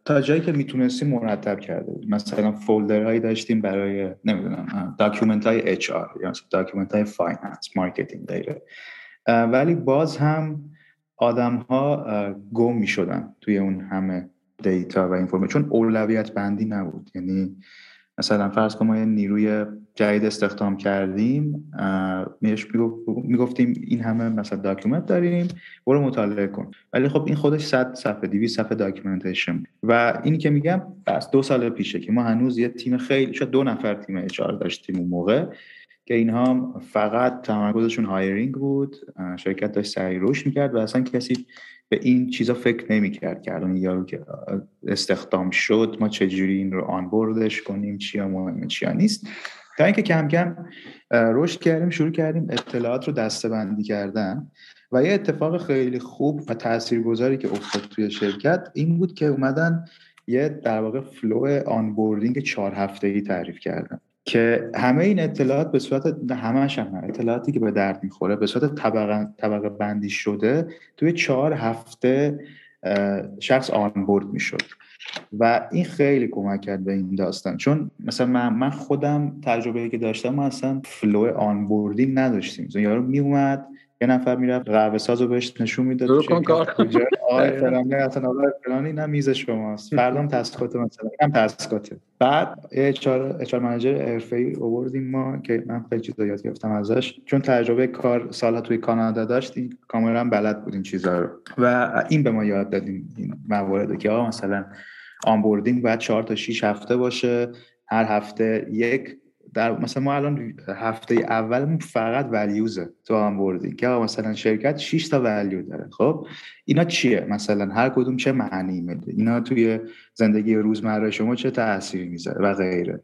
تا جایی که می‌تونستیم مرتب کرده بود مثلا folder هایی داشتیم برای نمی‌دونم document های HR یا document های finance marketing غیره. ولی باز هم آدم ها گم می شدن توی اون همه data و information. چون اولویت بندی نبود. یعنی مثلا فرض کن ما یه نیروی جدید استخدام کردیم می‌گفتیم این همه مثلا document داریم برو مطالعه کن. ولی خب این خودش 100 صفحه 200 صفحه documentation. و اینی که میگم واسه دو سال پیشه که ما هنوز یه تیم خیلی شاید دو نفر تیم HR داشتیم اون موقع. که اینها فقط تمرکزشون hiring بود شرکت داشت سریع رشد می‌کرد و اصلا کسی به این چیزا فکر نمی‌کرد که الان یارو که استخدام شد ما چجوری این رو onboard ش کنیم چیا مهمه چیا نیست. تا اینکه کم کم رشد کردیم شروع کردیم اطلاعات رو دسته کردن و یه اتفاق خیلی خوب و تاثیرگذاری که افتاد توی شرکت این بود که اومدن یه در واقع flow onboarding چهار ای تعریف کردن. که همه این اطلاعات به صورت همش هم اطلاعاتی که به درد می‌خوره به صورت طبقه, طبقه بندی شده توی چهار هفته شخص onboard می‌شد. و این خیلی کمک کرد به این داستان. چون مثلا من, من خودم تجربه که داشتم ما اصلا flow onboarding نداشتیم. یارو میومد یه نفر می‌رفت قهوه ساز رو بهش نشون می‌داد کن کار. آقای فلانی اصلا آقای فلانی نه میز شماست. فردام task ات مثلا هم task اته بعد HR HR manager حرفه‌ای آوردیم ما که من خیلی چیزا یاد گرفتم ازش. چون تجربه کار سالها توی کانادا داشت این کاملا بلد بود این چیزا رو. و این به ما یاد دادیم این موارد که آقا مثلا onboarding باید 4 تا 6 هفته باشه هر هفته یک در مثلا ما الان هفته اولمون فقط values ه تو onboarding که مثلا شرکت 6 تا value داره خب؟ اینا چیه؟ مثلا هر کدوم چه معنی میده؟ اینا توی زندگی روزمره شما چه تاثیری می‌ذاره و غیره.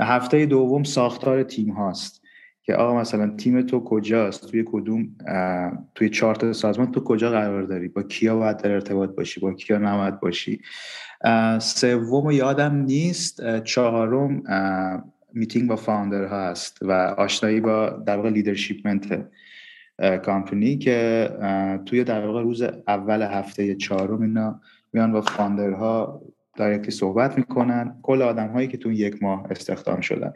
هفته دوم ساختار تیم هاست که آقا مثلا تیم تو کجاست؟ توی کدوم توی چارت سازمان تو کجا قرار داری؟ با کیا باید در ارتباط باشی؟ با کیا نباید باشی؟ سوم یادم نیست چهارم میتینگ با founder هست و آشنایی با در واقع leadership company که توی در واقع روز اول هفته چهارم اینا میان با founder ها directly صحبت می‌کنن. کل آدم هایی که تو یک ماه استخدام شدن.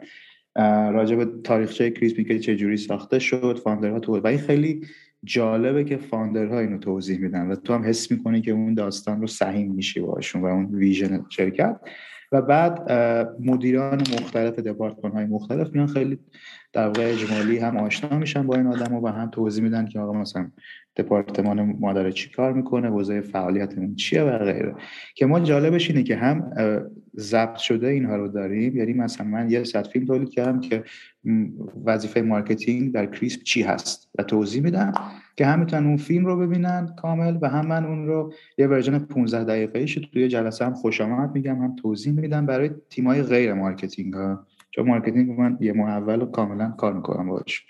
راجع به تاریخچه Crisp که چجوری ساخته شد founder ها تو و این خیلی جالبه که founder ها اینو توضیح میدن و تو هم حس می‌کنی که اون داستان رو سهیم میشی باشون و اون vision شرکت. و بعد مدیران مختلف دپارتمان های مختلف میان خیلی در واقع اجمالی هم آشنا میشن با این آدم و هم توضیح میدن که آقا مثلا دپارتمان ما داره چی کار می‌کنه؟ وظایف فعالیتمون چیه و غیره. که ما جالبش اینه که هم ضبط شده اینها رو داریم. یعنی مثلا من یه صد فیلم تولید کردم که وظیفه marketing در Crisp چی هست؟ و توضیح میدم که هم می‌تونن اون فیلم رو ببینن کامل و هم من اون رو یه version 15 دقیقه ایش توی جلسه هم خوش آمد میگم هم توضیح میدم برای تیمای غیر marketing ها چون marketing من یه ماه اول کاملا کار می‌کنم باش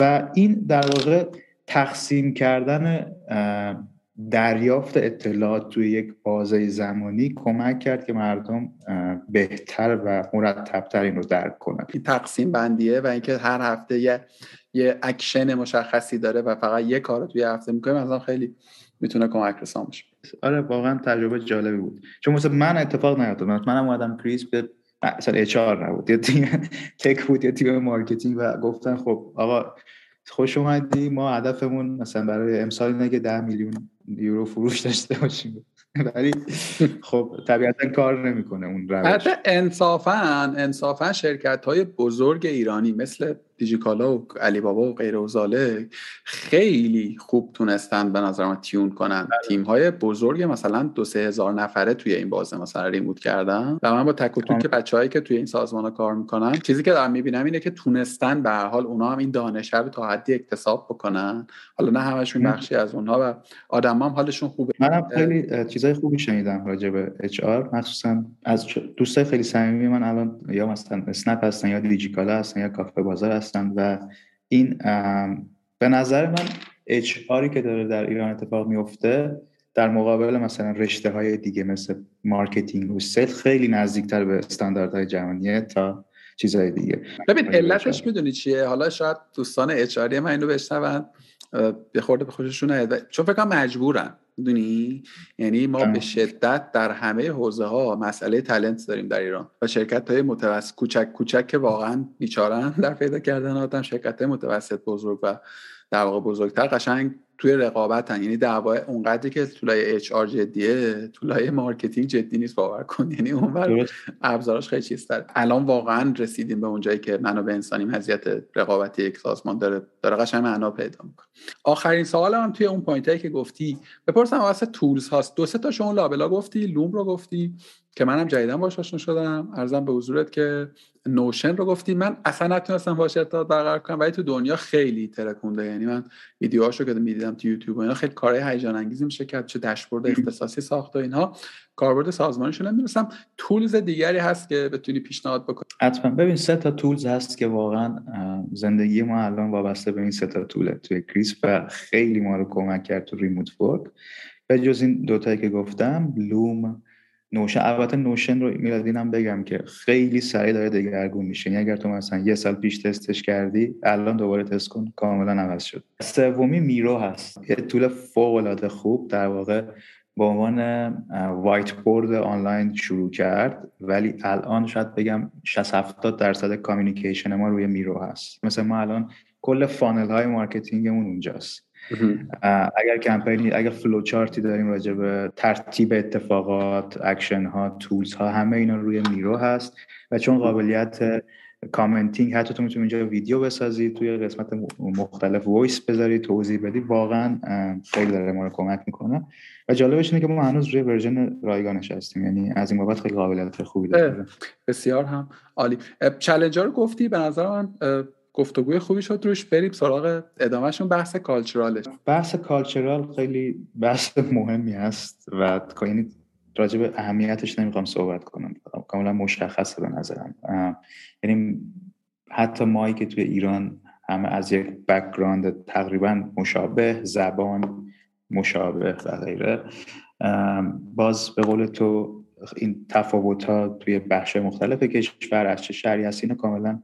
و این در واقع تقسیم کردن دریافت اطلاعات توی یک بازه زمانی کمک کرد که مردم بهتر و مرتبتر این رو درک کنن. این تقسیم بندیه و اینکه هر هفته یه یه اکشن مشخصی داره و فقط یه کار رو توی هفته می‌کنه مثلا خیلی می‌تونه کمک رسان باشه. آره واقعا تجربه جالبی بود. چون مثلا من اتفاق نیفتاد. منم اومدم Crisp مثلا HR نبود. یه تیم tech بود یه تیم marketing و گفتن خب آقا خوش اومدی. ما هدفمون مثلا برای امسال اینه که 10 میلیون یورو فروش داشته باشیم. ولی خب طبیعتا کار نمی‌کنه اون روش. حتی انصافا انصافا شرکت های بزرگ ایرانی مثل دیجیکالا و علی بابا و غیر اوزاله خیلی خوب تونستن به نظر من تیون کنن. بله. تیم های بزرگ مثلا دو سه هزار نفره توی این بازه مثلا ریموت کردن. و من با تک و توک که بچههایی که توی این سازمان ها کار می‌کنن چیزی که دارم می‌بینم اینه که تونستن به هر حال اونا هم این دانش رو تا حدی اکتساب بکنن. حالا نه همشون بخشی از اونها و آدم هم حالشون خوبه. منم خیلی چیزای خوبی شنیدم راجع به HR. مخصوصا از دوستای خیلی صمیمی من الان یا مثلا اسنپ هستن یا دیجیکالا هستن یا کافه بازار هستن. و این به نظر من HR که داره در ایران اتفاق میفته در مقابل مثلا رشته های دیگه مثل marketing و sale خیلی نزدیکتر به استانداردهای جهانیه تا چیزهای دیگه. ببین علتش می‌دونی چیه؟ حالا شاید دوستان اچ من اینو بشنون. به خورده به خوششون چون فکر مجبورن می‌دونی؟ یعنی ما به شدت در همه حوزه ها مسئله تلنت داریم در ایران و شرکت های متوسط کوچک کوچک که واقعا بیچارن در پیدا کردن آدم شرکت های متوسط بزرگ و در واقع بزرگتر قشنگ توی رقابتن. یعنی دعوا اونقدری که طولای اچ آر جدیه طولای مارکتینگ جدی نیست باور کن. یعنی اونور ابزارش خیلی چیزتر. الان واقعا رسیدیم به اونجایی که به انسانی مزیت رقابتی یک سازمان داره. داره قشنگ معنا پیدا می‌کنه. آخرین سوال هم توی اون point که گفتی. بپرسم واسه tools هاست. دو سه تا شما لابلا گفتی Loom رو گفتی که منم جدیدا باش آشنا شدم. عرضم به حضورت که Notion رو گفتی من اصلا نتونستم باش ارتباط برقرار کنم ولی تو دنیا خیلی ترکونده. یعنی من ویدیوهاشو که می‌دیدم تو یوتیوب و اینا خیلی کارهای هیجان انگیزی میشه کرد چه داشبورد اختصاصی ساخت و اینها. کاربرد سازمانیشو نمی‌رسم tools دیگری هست که بتونی پیشنهاد بکنی. حتما. ببین سه تا tools هست که واقعا زندگی ما الان وابسته به این سه تا tool ه توی Crisp و خیلی ما رو کمک کرد تو remote work. به جز این دوتایی که گفتم Loom Notion البته Notion رو میلاد اینم بگم که خیلی سریع داره دگرگون میشه. یعنی اگر تو مثلا یه سال پیش تستش کردی الان دوباره تست کن کاملا عوض شد. سومی Miro هست. یه tool فوق العاده خوب در واقع به عنوان whiteboard online شروع کرد ولی الان شاید بگم 60 70 درصد communication ما روی Miro هست. مثلا ما الان کل funnel های marketing مون اونجاست. اگر کمپینی اگر فلو چارتی داریم راجع به ترتیب اتفاقات اکشن ها tools ها همه اینا روی Miro هست و چون قابلیت commenting حتی تو می‌تونی اینجا ویدیو بسازی توی قسمت مختلف voice بذاری توضیح بدی واقعا خیلی داره ما رو کمک می‌کنه. و جالبش اینه که ما هنوز روی ورژن رایگانش هستیم یعنی از این بابت خیلی قابلیت خوبی داره. بسیار هم عالی. چالنجر رو گفتی به نظر من گفتگوی خوبی شد روش. بریم سراغ ادامهشون بحث کالچراله بحث کالچرال خیلی بحث مهمی هست و یعنی راجع به اهمیتش نمی‌خوام صحبت کنم. کاملا مشخصه به نظرم. یعنی حتی مایی که توی ایران همه از یک background تقریبا مشابه زبان مشابه و غیره باز به قول تو این تفاوت ها توی بخش مختلف کشور از چه شهری هست اینو کاملا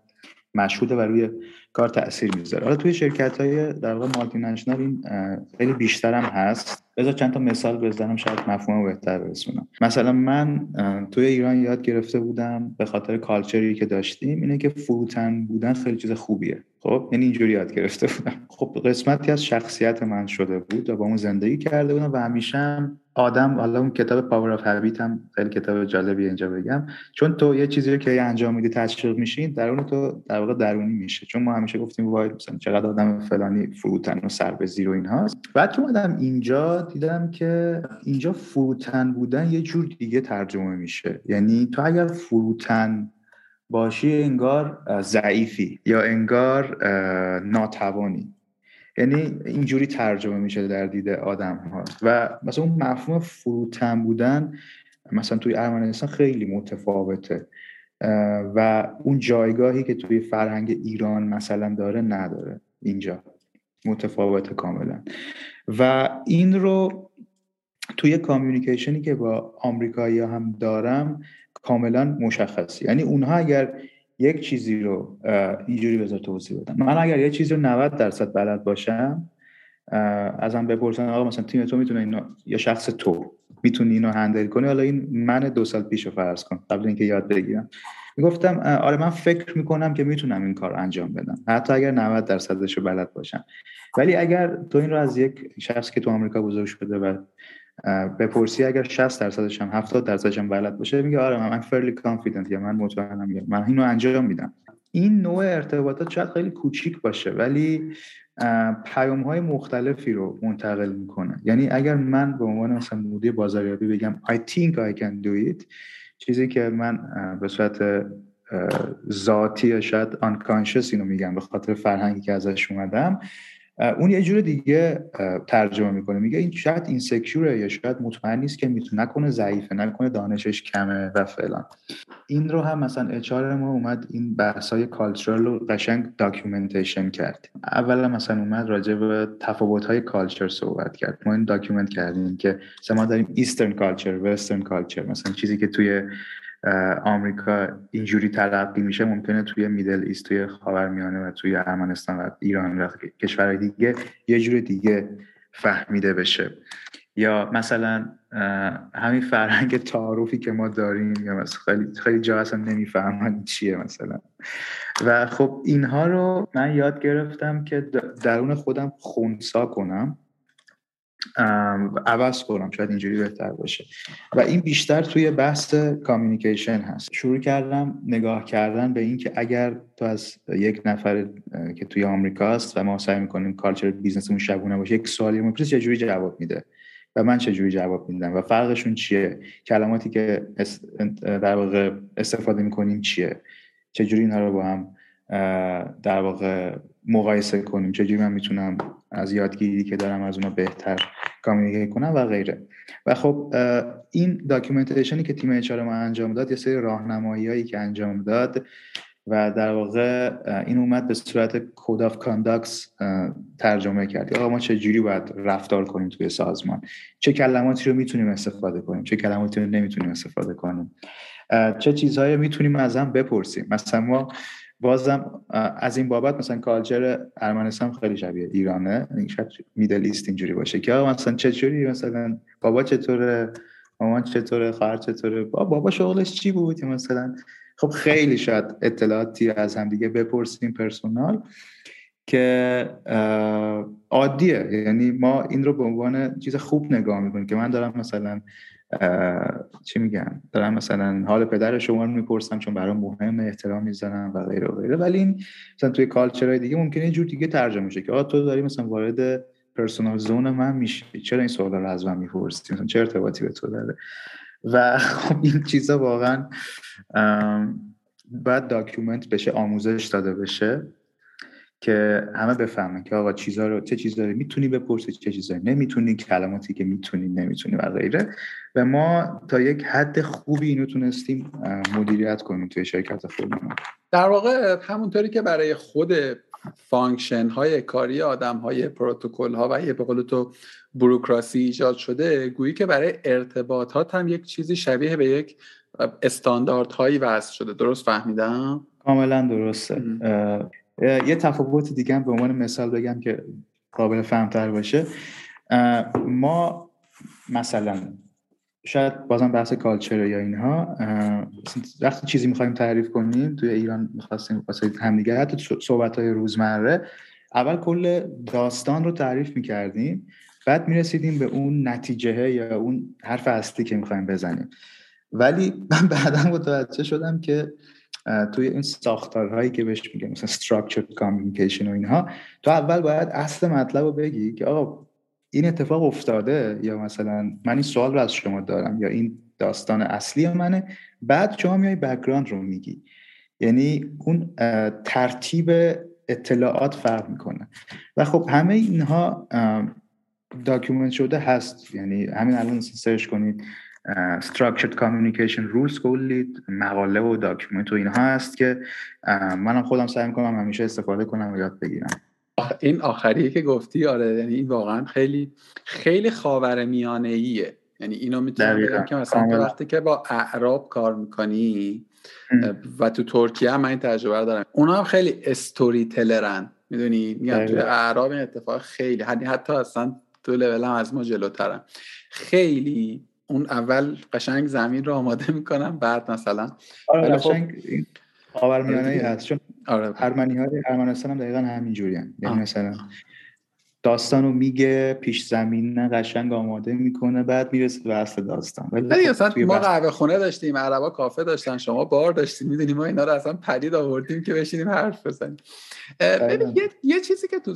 مشهوده و روی کار تاثیر می‌ذاره حالا توی شرکت های در واقع multi این خیلی بیشتر هم هست. بذار چند تا مثال بزنم شاید مفهوم بهتر برسونم. مثلا من توی ایران یاد گرفته بودم به خاطر culture ی که داشتیم اینه که فروتن بودن خیلی چیز خوبیه. خب یعنی اینجوری یاد گرفته بودم. خب قسمتی از شخصیت من شده بود و با اون زندگی کرده بودم و همیشه آدم حالا اون کتاب Power of Habit هم خیلی کتاب جالبی اینجا بگم. چون تو یه چیزی رو که انجام میدی تشویق میشین درون تو در واقع درونی میشه. چون ما همیشه گفتیم وای مثلا چقدر آدم فلانی فروتن و سر به زیر و اینهاست بعد تو اومدم اینجا دیدم که اینجا فروتن بودن یه جور دیگه ترجمه میشه. یعنی تو اگر فروتن باشی انگار ضعیفی یا انگار ناتوانی. یعنی اینجوری ترجمه میشه در دید آدم ها و مثلا اون مفهوم فروتن بودن مثلا توی ارمنستان خیلی متفاوته. و اون جایگاهی که توی فرهنگ ایران مثلا داره نداره اینجا متفاوت کاملا. و این رو توی کامیونیکیشنی که با آمریکایی هم دارم کاملا مشخصی یعنی اونها اگر یک چیزی رو اینجوری بذار توضیح بدم. من اگر یه چیزی رو 90 درصد بلد باشم ازم بپرسن آقا مثلا تیم تو می‌تونه اینو یا شخص تو می‌تونی اینو هندل کنی. حالا این من دو سال پیش رو فرض کن قبل اینکه یاد بگیرم. می‌گفتم آره من فکر می‌کنم که می‌تونم این کار انجام بدم. حتی اگر 90 درصدش رو بلد باشم. ولی اگر تو این رو از یک شخص که تو آمریکا بزرگ شده و بپرسی اگر 60 درصدش هم 70 درصدش هم بلد باشه میگه آره من فرلی کانفیدنت یا من مطمئنم من اینو انجام میدم. این نوع ارتباطات شاید خیلی کوچیک باشه ولی پیام های مختلفی رو منتقل می‌کنه. یعنی اگر من به عنوان مثلا مدیر بازاریابی بگم I think I can do it چیزی که من به صورت ذاتی یا شاید unconscious اینو میگم به خاطر فرهنگی که ازش اومدم اون یه جور دیگه ترجمه می‌کنه. میگه این شاید insecure ـه یا شاید مطمئن نیست که می‌تونه نکنه ضعیفه نکنه دانشش کمه و فلان. این رو هم مثلا HR ما اومد این بحث های cultural رو قشنگ documentation کرد. اولا مثلا اومد راجع به تفاوت های culture صحبت کرد. ما این document کردیم که مثلا ما داریم eastern culture western culture مثلا چیزی که توی آمریکا اینجوری تلقی میشه ممکنه توی میدل ایست توی خاورمیانه و توی ارمنستان و ایران و کشورهای دیگه یه جور دیگه فهمیده بشه. یا مثلا همین فرهنگ تعارفی که ما داریم یا مثلا خیلی خیلی جا اصلا نمی‌فهمن چیه مثلا. و خب اینها رو من یاد گرفتم که درون خودم خونسا کنم. عوض کنم شاید اینجوری بهتر باشه. و این بیشتر توی بحث communication هست. شروع کردم نگاه کردن به اینکه اگر تو از یک نفر که توی آمریکاست و ما سعی می‌کنیم culture business مون شبونه باشه یک سوالی میپرس چجوری جواب میده؟ و من چجوری جواب میدم؟ و فرقشون چیه؟ کلماتی که در واقع استفاده می‌کنیم چیه؟ چجوری اینها رو با هم در واقع مقایسه کنیم؟ چجوری من می‌تونم از یادگیری که دارم از اونا بهتر communicate کنم و غیره. و خب این documentation ی که تیم HR ما انجام داد یه سری راهنماییایی که انجام داد و در واقع این اومد به صورت code of conduct ترجمه کرد. آقا ما چه جوری باید رفتار کنیم توی سازمان؟ چه کلماتی رو می‌تونیم استفاده کنیم؟ چه کلماتی رو نمی‌تونیم استفاده کنیم؟ چه چیزهایی می‌تونیم از هم بپرسیم؟ مثلا ما بازم از این بابت مثلا کالچر ارمنستان خیلی شبیه ایرانه. شاید میدل ایست اینجوری باشه. که مثلا چطوری مثلا بابا چطوره؟ مامان چطوره؟ خواهر چطوره؟ بابا شغلش چی بود؟ مثلا خب خیلی شاید اطلاعاتی از هم دیگه بپرسیم پرسونال که عادیه. یعنی ما این رو به عنوان چیز خوب نگاه می‌کنیم که من دارم مثلا چی میگن؟ دارم مثلا حال پدر شما رو می‌پرسم چون برام مهمه احترام می‌ذارم و غیره و غیره. ولی این مثلا توی culture های دیگه ممکنه یه جور دیگه ترجمه شه که آ تو داری مثلا وارد personal zone من میشی. چرا این سوالا رو از من می‌پرسی؟ مثلا چه ارتباطی به تو داره؟ و خب این چیزا واقعا باید document بشه آموزش داده بشه. که همه بفهمن که آقا چیزا رو چه چیزایی می‌تونی بپرسی چه چیزایی نمی‌تونی کلماتی که می‌تونی نمی‌تونی و غیره. و ما تا یک حد خوبی اینو تونستیم مدیریت کنیم توی شرکت خودمون. در واقع همونطوری که برای خود function های کاری آدم های پروتکل ها و یه به قول تو بروکراسی ایجاد شده گویی که برای ارتباطات هم یک چیزی شبیه به یک استانداردهایی وضع شده. درست فهمیدم؟ کاملا درسته. یه تفاوت دیگه هم به عنوان مثال بگم که قابل فهمتر باشه. ما مثلا شاید بازم بحث کالچر یا اینها وقتی چیزی می‌خوایم تعریف کنیم توی ایران می‌خواستیم واسه همدیگه حتی صحبت های روزمره اول کل داستان رو تعریف می‌کردیم بعد می‌رسیدیم به اون نتیجه یا اون حرف اصلی که می‌خوایم بزنیم. ولی من بعدا متوجه شدم که توی این ساختارهایی که بهش میگه مثلا structured communication و اینها تو اول باید اصل مطلب رو بگی که آقا این اتفاق افتاده یا مثلا من این سوال رو از شما دارم یا این داستان اصلی منه بعد شما میای background رو میگی. یعنی اون ترتیب اطلاعات فرق می‌کنه. و خب همه اینها document شده هست. یعنی همین الان search کنید. Structured communication rules کلی مقاله و document و اینها هست که منم خودم سعی می‌کنم همیشه استفاده کنم و یاد بگیرم. این آخریه که گفتی آره یعنی این واقعا خیلی خیلی خاور میانه ایه یعنی اینو می‌تونم بگم که مثلا تو وقتی که با اعراب کار می‌کنی و تو ترکیه هم من این تجربه دارم. اونا هم خیلی استوری تلرن می‌دونی؟ میگم تو اعراب این اتفاق خیلی حتی اصلا تو لول هم از ما جلوترن. خیلی اون اول قشنگ زمین رو آماده می‌کنم بعد مثلا آره خب. قشنگ خاورمیانه ای هست. چون آره ارمنی های ارمنستان هم دقیقا همین جوری هم. یعنی مثلا داستان رو میگه پیش زمین قشنگ آماده می‌کنه بعد می‌رسه به اصل داستان. ولی خب اصلا ما قهوه خونه داشتیم عربا کافه داشتن شما بار داشتیم می‌دونیم ما اینا رو اصلا پدید آوردیم که بشینیم حرف بزنیم. ببین یه،, یه چیزی که تو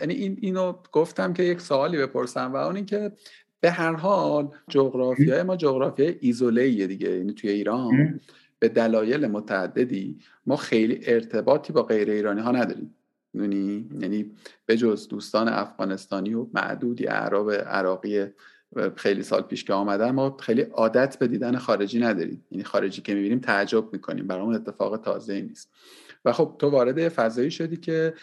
یعنی این اینو گفتم که یک سوالی بپرسم و اون این که به هر حال جغرافیای ما جغرافیای ایزوله دیگه. یعنی توی ایران به دلایل متعددی ما خیلی ارتباطی با غیر ایرانی ها نداریم. یعنی به جز دوستان افغانستانی و معدودی اعراب عراقی خیلی سال پیش که آمدن ما خیلی عادت به دیدن خارجی نداریم. یعنی خارجی که می‌بینیم تعجب می‌کنیم. برامون اتفاق تازه نیست. و خب تو وارد فضایی شدی که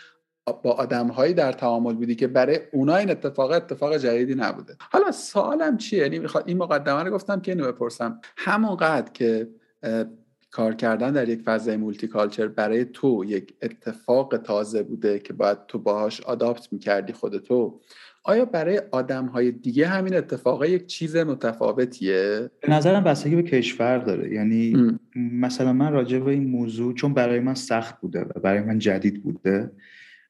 با آدمهایی در تعامل بودی که برای اونا این اتفاق اتفاق جدیدی نبوده حالا سوالم چیه یعنی این مقدمه رو گفتم که اینو بپرسم همونقدر که کار کردن در یک فضای مولتی کالچر برای تو یک اتفاق تازه بوده که باید تو باهاش آداپت می‌کردی خودتو آیا برای آدم های دیگه همین اتفاق یک چیز متفاوتیه؟ به نظرم بستگی به کشور داره یعنی م. مثلا من راجع به این موضوع چون برای من سخت بوده و برای من جدید بوده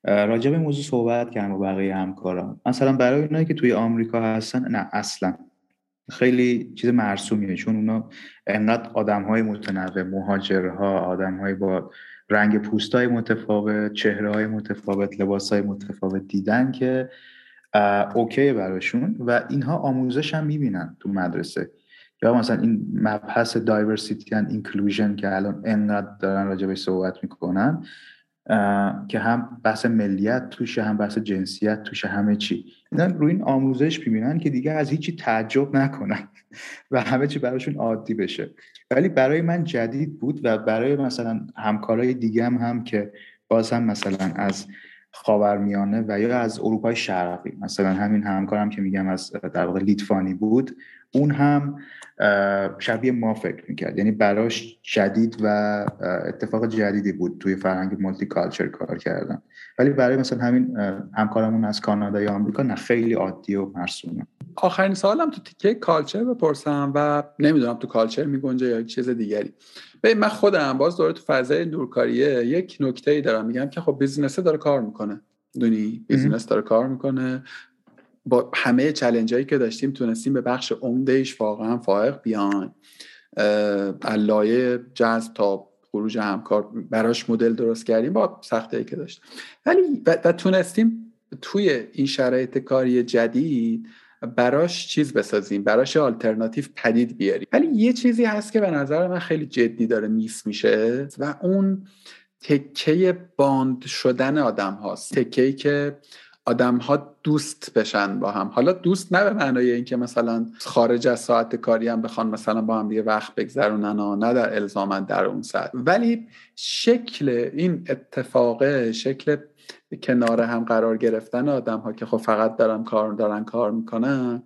راجع به موضوع صحبت کردم با بقیه همکاران. مثلا برای اونایی که توی آمریکا هستن نه اصلا. خیلی چیز مرسومیه چون اونا انقدر آدم های متنوع مهاجرها آدم های با رنگ پوست های متفاوت چهره های متفاوت لباس های متفاوت دیدن که okay براشون و اینها آموزش هم می‌بینن تو مدرسه. یا مثلا این مبحث diversity and inclusion که الان انقدر دارن راجبش صحبت می‌کنن که هم بحث ملیت توشه هم بحث جنسیت توشه همه چی. اینا روی این آموزش ببینن که دیگه از هیچی تعجب نکنن و همه چی براشون عادی بشه. ولی برای من جدید بود و برای مثلا همکارای دیگه هم هم که باز هم مثلا از خاورمیانه و یا از اروپای شرقی مثلا همین همکارم که میگم از در واقع لیتوانی بود اون هم شبیه ما فکر می‌کرد. یعنی براش جدید و اتفاق جدیدی بود توی فرهنگ مولتی کالچر کار کردن. ولی برای مثلا همین همکارمون از کانادا یا آمریکا نه خیلی عادی و مرسومه. آخرین سوالم تو تیکه کالچر بپرسم و نمی‌دونم تو کالچر میگنجه یا چیز دیگری. به من خودم باز دوره تو فضای دورکاریه یک نکته ای دارم میگم که خب بیزنسه داره کار می‌کنه. دونی؟ بیزنس داره کار می‌کنه. با همه چلنج هایی که داشتیم تونستیم به بخش عمدهش واقعا فائق بیان علایه جذب تا خروج همکار براش مدل درست کردیم با سخته که داشت ولی و تونستیم توی این شرایط کاری جدید براش چیز بسازیم براش آلترناتیو پدید بیاریم. ولی یه چیزی هست که به نظر من خیلی جدی داره میس میشه و اون تکه باند شدن آدم هاست. تکه که آدم ها دوست بشن با هم. حالا دوست نه به معنای اینکه مثلا خارج از ساعت کاری هم بخوان مثلا با هم دیگه وقت بگذرونن و نه در الزامن در اون ساعت. ولی شکل این اتفاقه شکل کنار هم قرار گرفتن آدم ها که خب فقط دارن کار دارن کار می‌کنن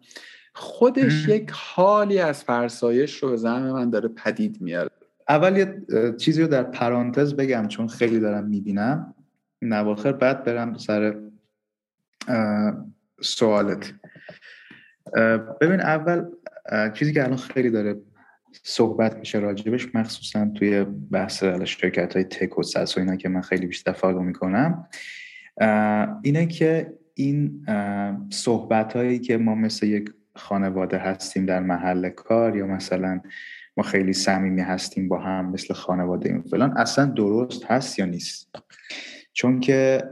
خودش یک حالی از فرسایش رو به زعم من داره پدید میاره. اول یه چیزی رو در پرانتز بگم چون خیلی دارم می‌بینم. نواخر بعد برم سر سوالت. ببین اول چیزی که الان خیلی داره صحبت میشه راجبش مخصوصا توی بحث شرکت های تک و سس و اینا که من خیلی بیشتر فالو می‌کنم اینه که این صحبت هایی که ما مثل یک خانواده هستیم در محل کار یا مثلا ما خیلی صمیمی هستیم با هم مثل خانواده این فلان اصلا درست هست یا نیست؟ چون که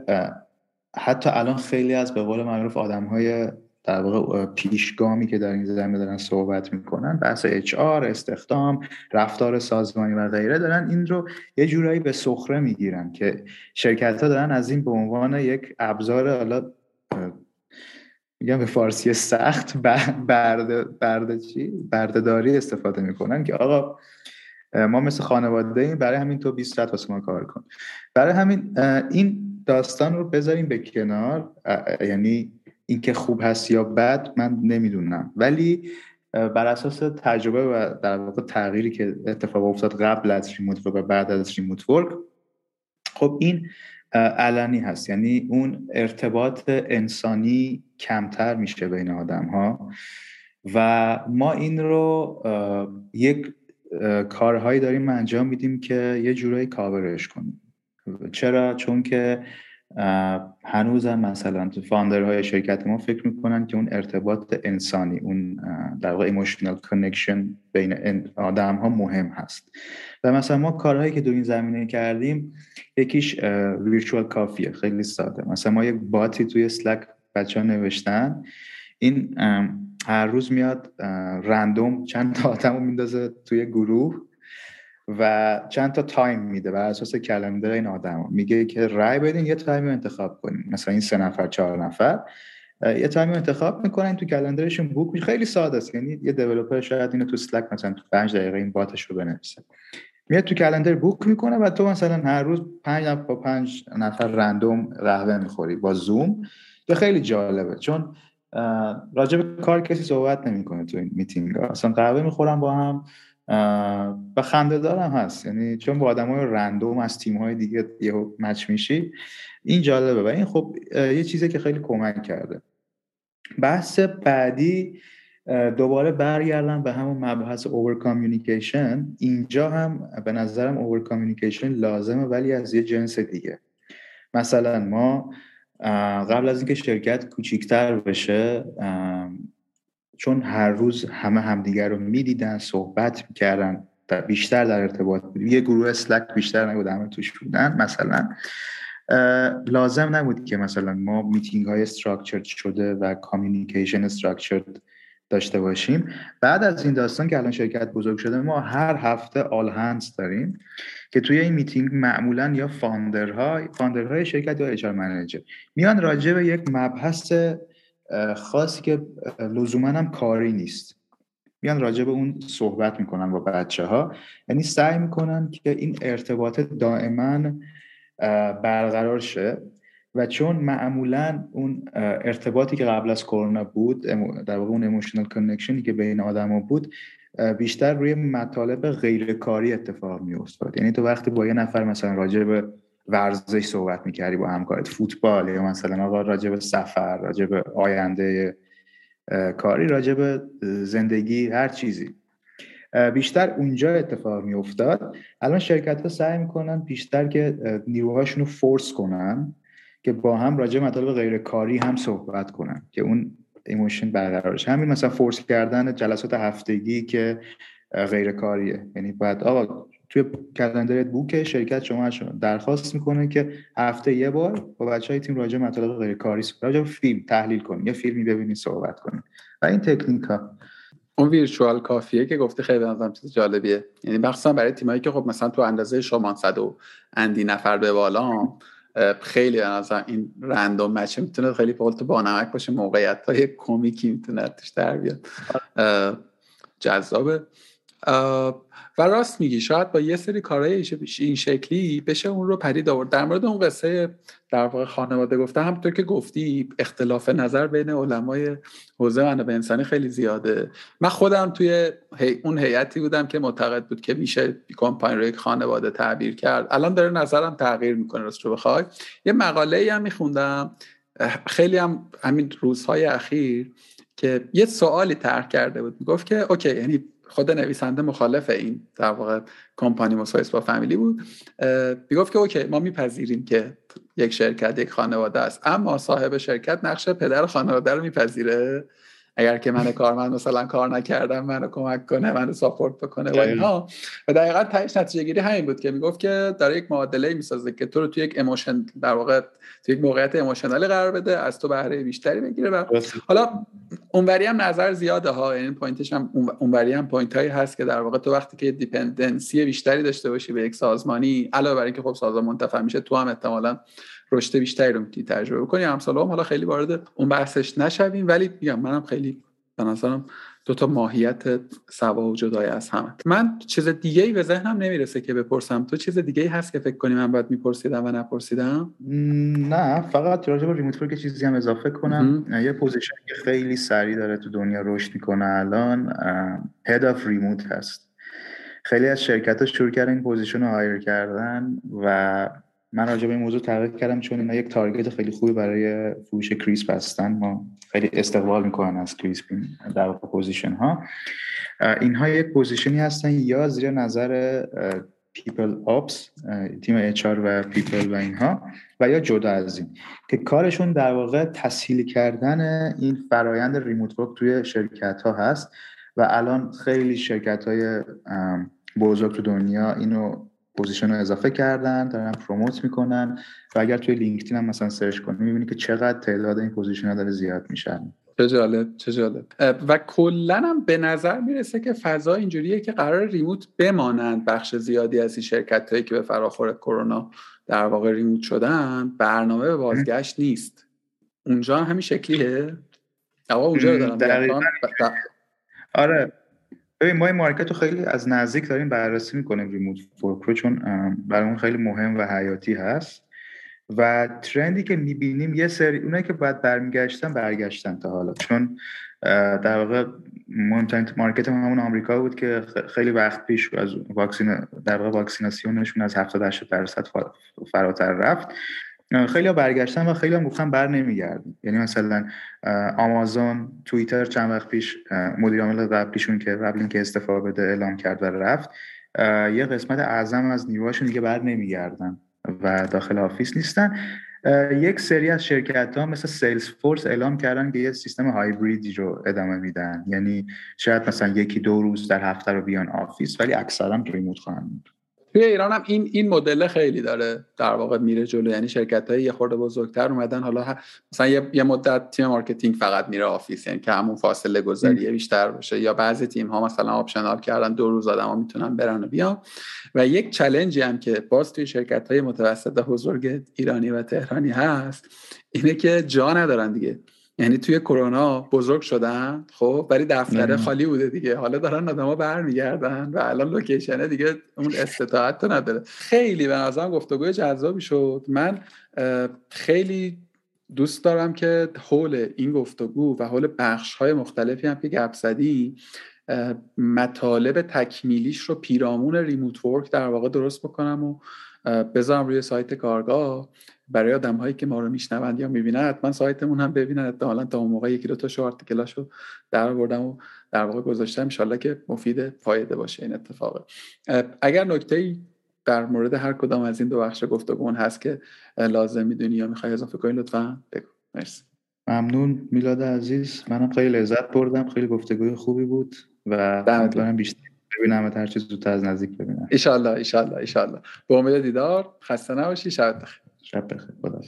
حتی الان خیلی از به قول معروف آدم های در واقع پیشگامی که در این زمینه دارن صحبت می‌کنن بحث اچ آر استخدام رفتار سازمانی و غیره دارن این رو یه جورایی به سخره می‌گیرن که شرکت ها دارن از این به عنوان یک ابزار حالا میگم به فارسی سخت برده برده چی؟ بردهداری استفاده می‌کنن که آقا ما مثل خانواده ایم برای همین تو 20 ساعت واسه ما کار کن. برای همین این داستان رو بذاریم به کنار. یعنی اینکه خوب هست یا بد من نمی‌دونم. ولی بر اساس تجربه و در واقع تغییری که اتفاق افتاد قبل از ریموت و بعد از ریموت ورک خب این علنی هست. یعنی اون ارتباط انسانی کمتر میشه بین آدم ها و ما این رو یک کارهایی داریم انجام میدیم که یه جورایی کاورش کنیم. چرا؟ چون که هنوزم مثلا تو founder های شرکت ما فکر می‌کنن که اون ارتباط انسانی اون در واقع emotional connection بین آدم ها مهم هست. و مثلا ما کارهایی که در این زمینه کردیم یکیش virtual coffee ـه خیلی ساده. مثلا ما یک bot ی توی Slack بچه ها نوشتن. این هر روز میاد random چند تا آدم رو میندازه توی گروه. و چند تا time میده بر اساس calendar این آدم. میگه که رای بدین یه time انتخاب کنین. مثلا این سه نفر چهار نفر. یه time انتخاب می‌کنن تو calendar شون book خیلی ساده است. یعنی یه developer شاید اینو تو Slack مثلا تو 5 دقیقه این bot ش رو بنویسه. میاد تو calendar book می‌کنه و تو مثلا هر روز پنج نفر با پنج نفر random قهوه می‌خوری با زوم که خیلی جالبه. چون راجع به کار کسی صحبت نمی‌کنه تو این میتینگ اصلا قهوه می‌خورم با هم. و خنده دارم هست. یعنی چون با آدم های random از تیم های دیگه یه match میشی این جالبه. و این خب یه چیزی که خیلی کمک کرده. بحث بعدی دوباره برگردم به همون مبحث over communication اینجا هم به نظرم over communication لازمه ولی از یه جنس دیگه. مثلا ما قبل از اینکه شرکت کوچیکتر بشه چون هر روز همه همدیگر رو می‌دیدن صحبت می‌کردن بیشتر در ارتباط بودیم یه گروه Slack بیشتر نبود همه توش بودن. مثلا لازم نبود که مثلا ما میتینگ های structured شده و communication structured داشته باشیم. بعد از این داستان که الان شرکت بزرگ شده ما هر هفته all hands داریم که توی این میتینگ معمولا یا founder ها founder های شرکت یا HR manager میان راجع به یک مبحث خاصی که لزوما هم کاری نیست. میان راجع به اون صحبت می‌کنن با بچه ها یعنی سعی می‌کنن که این ارتباط دائما برقرار شه و چون معمولا اون ارتباطی که قبل از کرونا بود در واقع اون emotional connection ی که بین آدما بود بیشتر روی مطالب غیرکاری اتفاق می افتاد یعنی تو وقتی با یه نفر مثلا راجع به ورزش صحبت می‌کردی با همکارت؟ فوتبال یا مثلا آقا راجع به سفر راجع به آینده کاری راجع به زندگی هر چیزی. بیشتر اونجا اتفاق می افتاد الان شرکت ها سعی می‌کنن بیشتر که نیروهاشون رو فورس کنن که با هم راجع مطالب غیر کاری هم صحبت کنن که اون emotion برقرار همین مثلا force کردن جلسات هفتگی که غیر کاریه یعنی بعد آقا توی calendar ت book شرکت شما درخواست می‌کنه که هفته یه بار با بچه های تیم راجع مطالب غیر کاری راجع فیلم تحلیل کنیم یه فیلمی ببینید صحبت کنیم و این تکنیک ها اون virtual coffee ه که گفته خیلی بنظرم چیز جالبیه. یعنی مخصوصا برای تیمایی که خب مثلا تو اندازه شما صد و اندی نفر به بالا خیلی از این رندوم مچ می‌تونه خیلی فولت با نمک باشه موقعیت های کمیکی می‌تونه توش در بیاد. جذابه. و راست میگی شاید با یه سری کارهای این شکلی بشه اون رو پرید آورد. در مورد اون قصه در واقع خانواده گفته همونطور که گفتی اختلاف نظر بین علمای حوزه منابع انسانی خیلی زیاده. من خودم توی اون هیئتی بودم که معتقد بود که میشه کمپانی رو یک خانواده تعبیر کرد. الان داره نظرم تغییر می‌کنه راست رو بخوای. یه مقاله ای هم میخوندم. خیلی هم همین روزهای اخیر که یه سوالی طرح کرده بود. می‌گفت که okay یعنی خود نویسنده مخالف این در واقع کمپانی مسایس با family بود. می‌گفت که okay ما میپذیریم که یک شرکت یک خانواده است. اما صاحب شرکت نقش پدر خانواده رو میپذیره. اگر که من کارمند مثلا کار نکردم منو کمک کنه منو support بکنه. و اینها و دقیقا تهش نتیجه گیری همین بود که می‌گفت که داره یک معادله می‌سازه که تو رو تو یک emotion در واقع تو یک موقعیت emotional ی قرار بده از تو بهره بیشتری بگیره. و حالا اونوری هم نظر زیاده ها این یعنی point ش هم اونوری هم point هایی هست که در واقع تو وقتی که dependency بیشتری داشته باشی به یک سازمانی علاوه بر اینکه خب سازمان منتفع میشه تو هم احتمالاً رشد بیشتری رو می‌تونی تجربه کنی امثال هم حالا خیلی وارد اون بحثش نشویم ولی میگم منم خیلی به نظرم دو تا ماهیت سوا و جدای از همه. من چیز دیگه ای به ذهنم نمی‌رسه که بپرسم. تو چیز دیگه ای هست که فکر کنی من باید میپرسیدم و نپرسیدم؟ نه. فقط راجع به remote که چیزی هم اضافه کنم. یه position که خیلی سریع داره تو دنیا رشد می‌کنه الان head of remote هست. خیلی از شرکت ها شروع کردن این position رو hire کردن و من راجع به این موضوع تحقیق کردم چون اینا یک target خیلی خوبی برای فروش کریسپ هستن. ما خیلی استقبال می‌کنن از کریسپ در position ها اینها یک position ی هستن یا زیر نظر people ops تیم HR و people و اینها و یا جدا از این. که کارشون در واقع تسهیل کردن این فرایند remote work توی شرکت ها هست و الان خیلی شرکت های بزرگ تو دنیا اینو position رو اضافه کردن دارن promote می‌کنن و اگر توی لینکدین هم مثلا search کنی می‌بینی که چقدر تعداد این position ها داره زیاد میشن چه جالب چه جالب. و کلا هم به نظر می‌رسه که فضا اینجوریه که قرار ریموت بمانند بخش زیادی از این شرکت هایی که به فراخور کرونا در واقع ریموت شدن برنامه به بازگشت نیست. اونجا همین شکلیه؟ آقا اونجا دارم آره. ببین ما این مارکت رو خیلی از نزدیک داریم بررسی می‌کنیم ریموت فورک رو چون برامون خیلی مهم و حیاتی هست. و ترندی که می‌بینیم یه سری اونایی که باید برمیگشتن برگشتن تا حالا. چون در واقع مهمترین مارکت همون آمریکا بود که خیلی وقت پیش از واکسین در واقع واکسیناسیونشون از 70 80 درصد فراتر رفت. خیلی ها برگشتن و خیلی هم گفتن بر نمیگردن یعنی مثلا آمازون توییتر چند وقت پیش مدیر عامل قبلیشون که قبل اینکه استفاده بده اعلام کرد و رفت یه قسمت اعظم از نیروهاشون دیگه بر نمیگردن و داخل office نیستن. یک سری از شرکت ها مثل سیلز فورس اعلام کردن که یه سیستم هایبریدی رو ادامه میدن. یعنی شاید مثلا یکی دو روز در هفته رو بیان office ولی اکثرا remote خواهند توی ایران هم این این مدل خیلی داره در واقع میره جلو. یعنی شرکت های یه خورده بزرگتر اومدن. حالا مثلا یه, یه مدت تیم marketing فقط میره office. یعنی که همون فاصله گذاری بیشتر باشه. یا بعضی تیم ها مثلا optional کردن دو روز آدم ها می‌تونن برن و بیان. و یک چلنجی هم که باز توی شرکت های متوسط بزرگ ایرانی و تهرانی هست اینه که جا ندارن دیگه. یعنی توی کرونا بزرگ شدن خب؟ ولی دفتر خالی بوده دیگه. حالا دارن آدما برمیگردن و الان لوکیشن دیگه اون استطاعت تو نداره. خیلی به نظرم گفتگوی جذابی شد. من خیلی دوست دارم که حول این گفتگو و حول بخش های مختلفی هم که گپ زدی مطالب تکمیلیش رو پیرامون ریموت ورک در واقع درست بکنم و بذارم روی سایت کارگاه. برای آدم هایی که ما رو میشنوند یا می‌بینن حتما سایتمون هم ببینن. احتمالا تا اون موقع یکی دو تا شو رو در بردم و در واقع گذاشتم. انشالله که مفید فایده باشه این اتفاقه اگر نکته ای در مورد هر کدام از این دو بخش گفتگون هست که لازم می‌دونی یا می‌خوای اضافه کنی لطفا بگو. مرسی. ممنون. میلاد عزیز منم خیلی لذت بردم. خیلی گفتگوی خوبی بود و امیدوارم بیشتر ببینم هر چیز زودتر از نزدیک ببینم. ان شاء الله ان شاء الله ان شاء الله به امید دیدار خسته نباشی. شب بخیر. شب بخیر خدا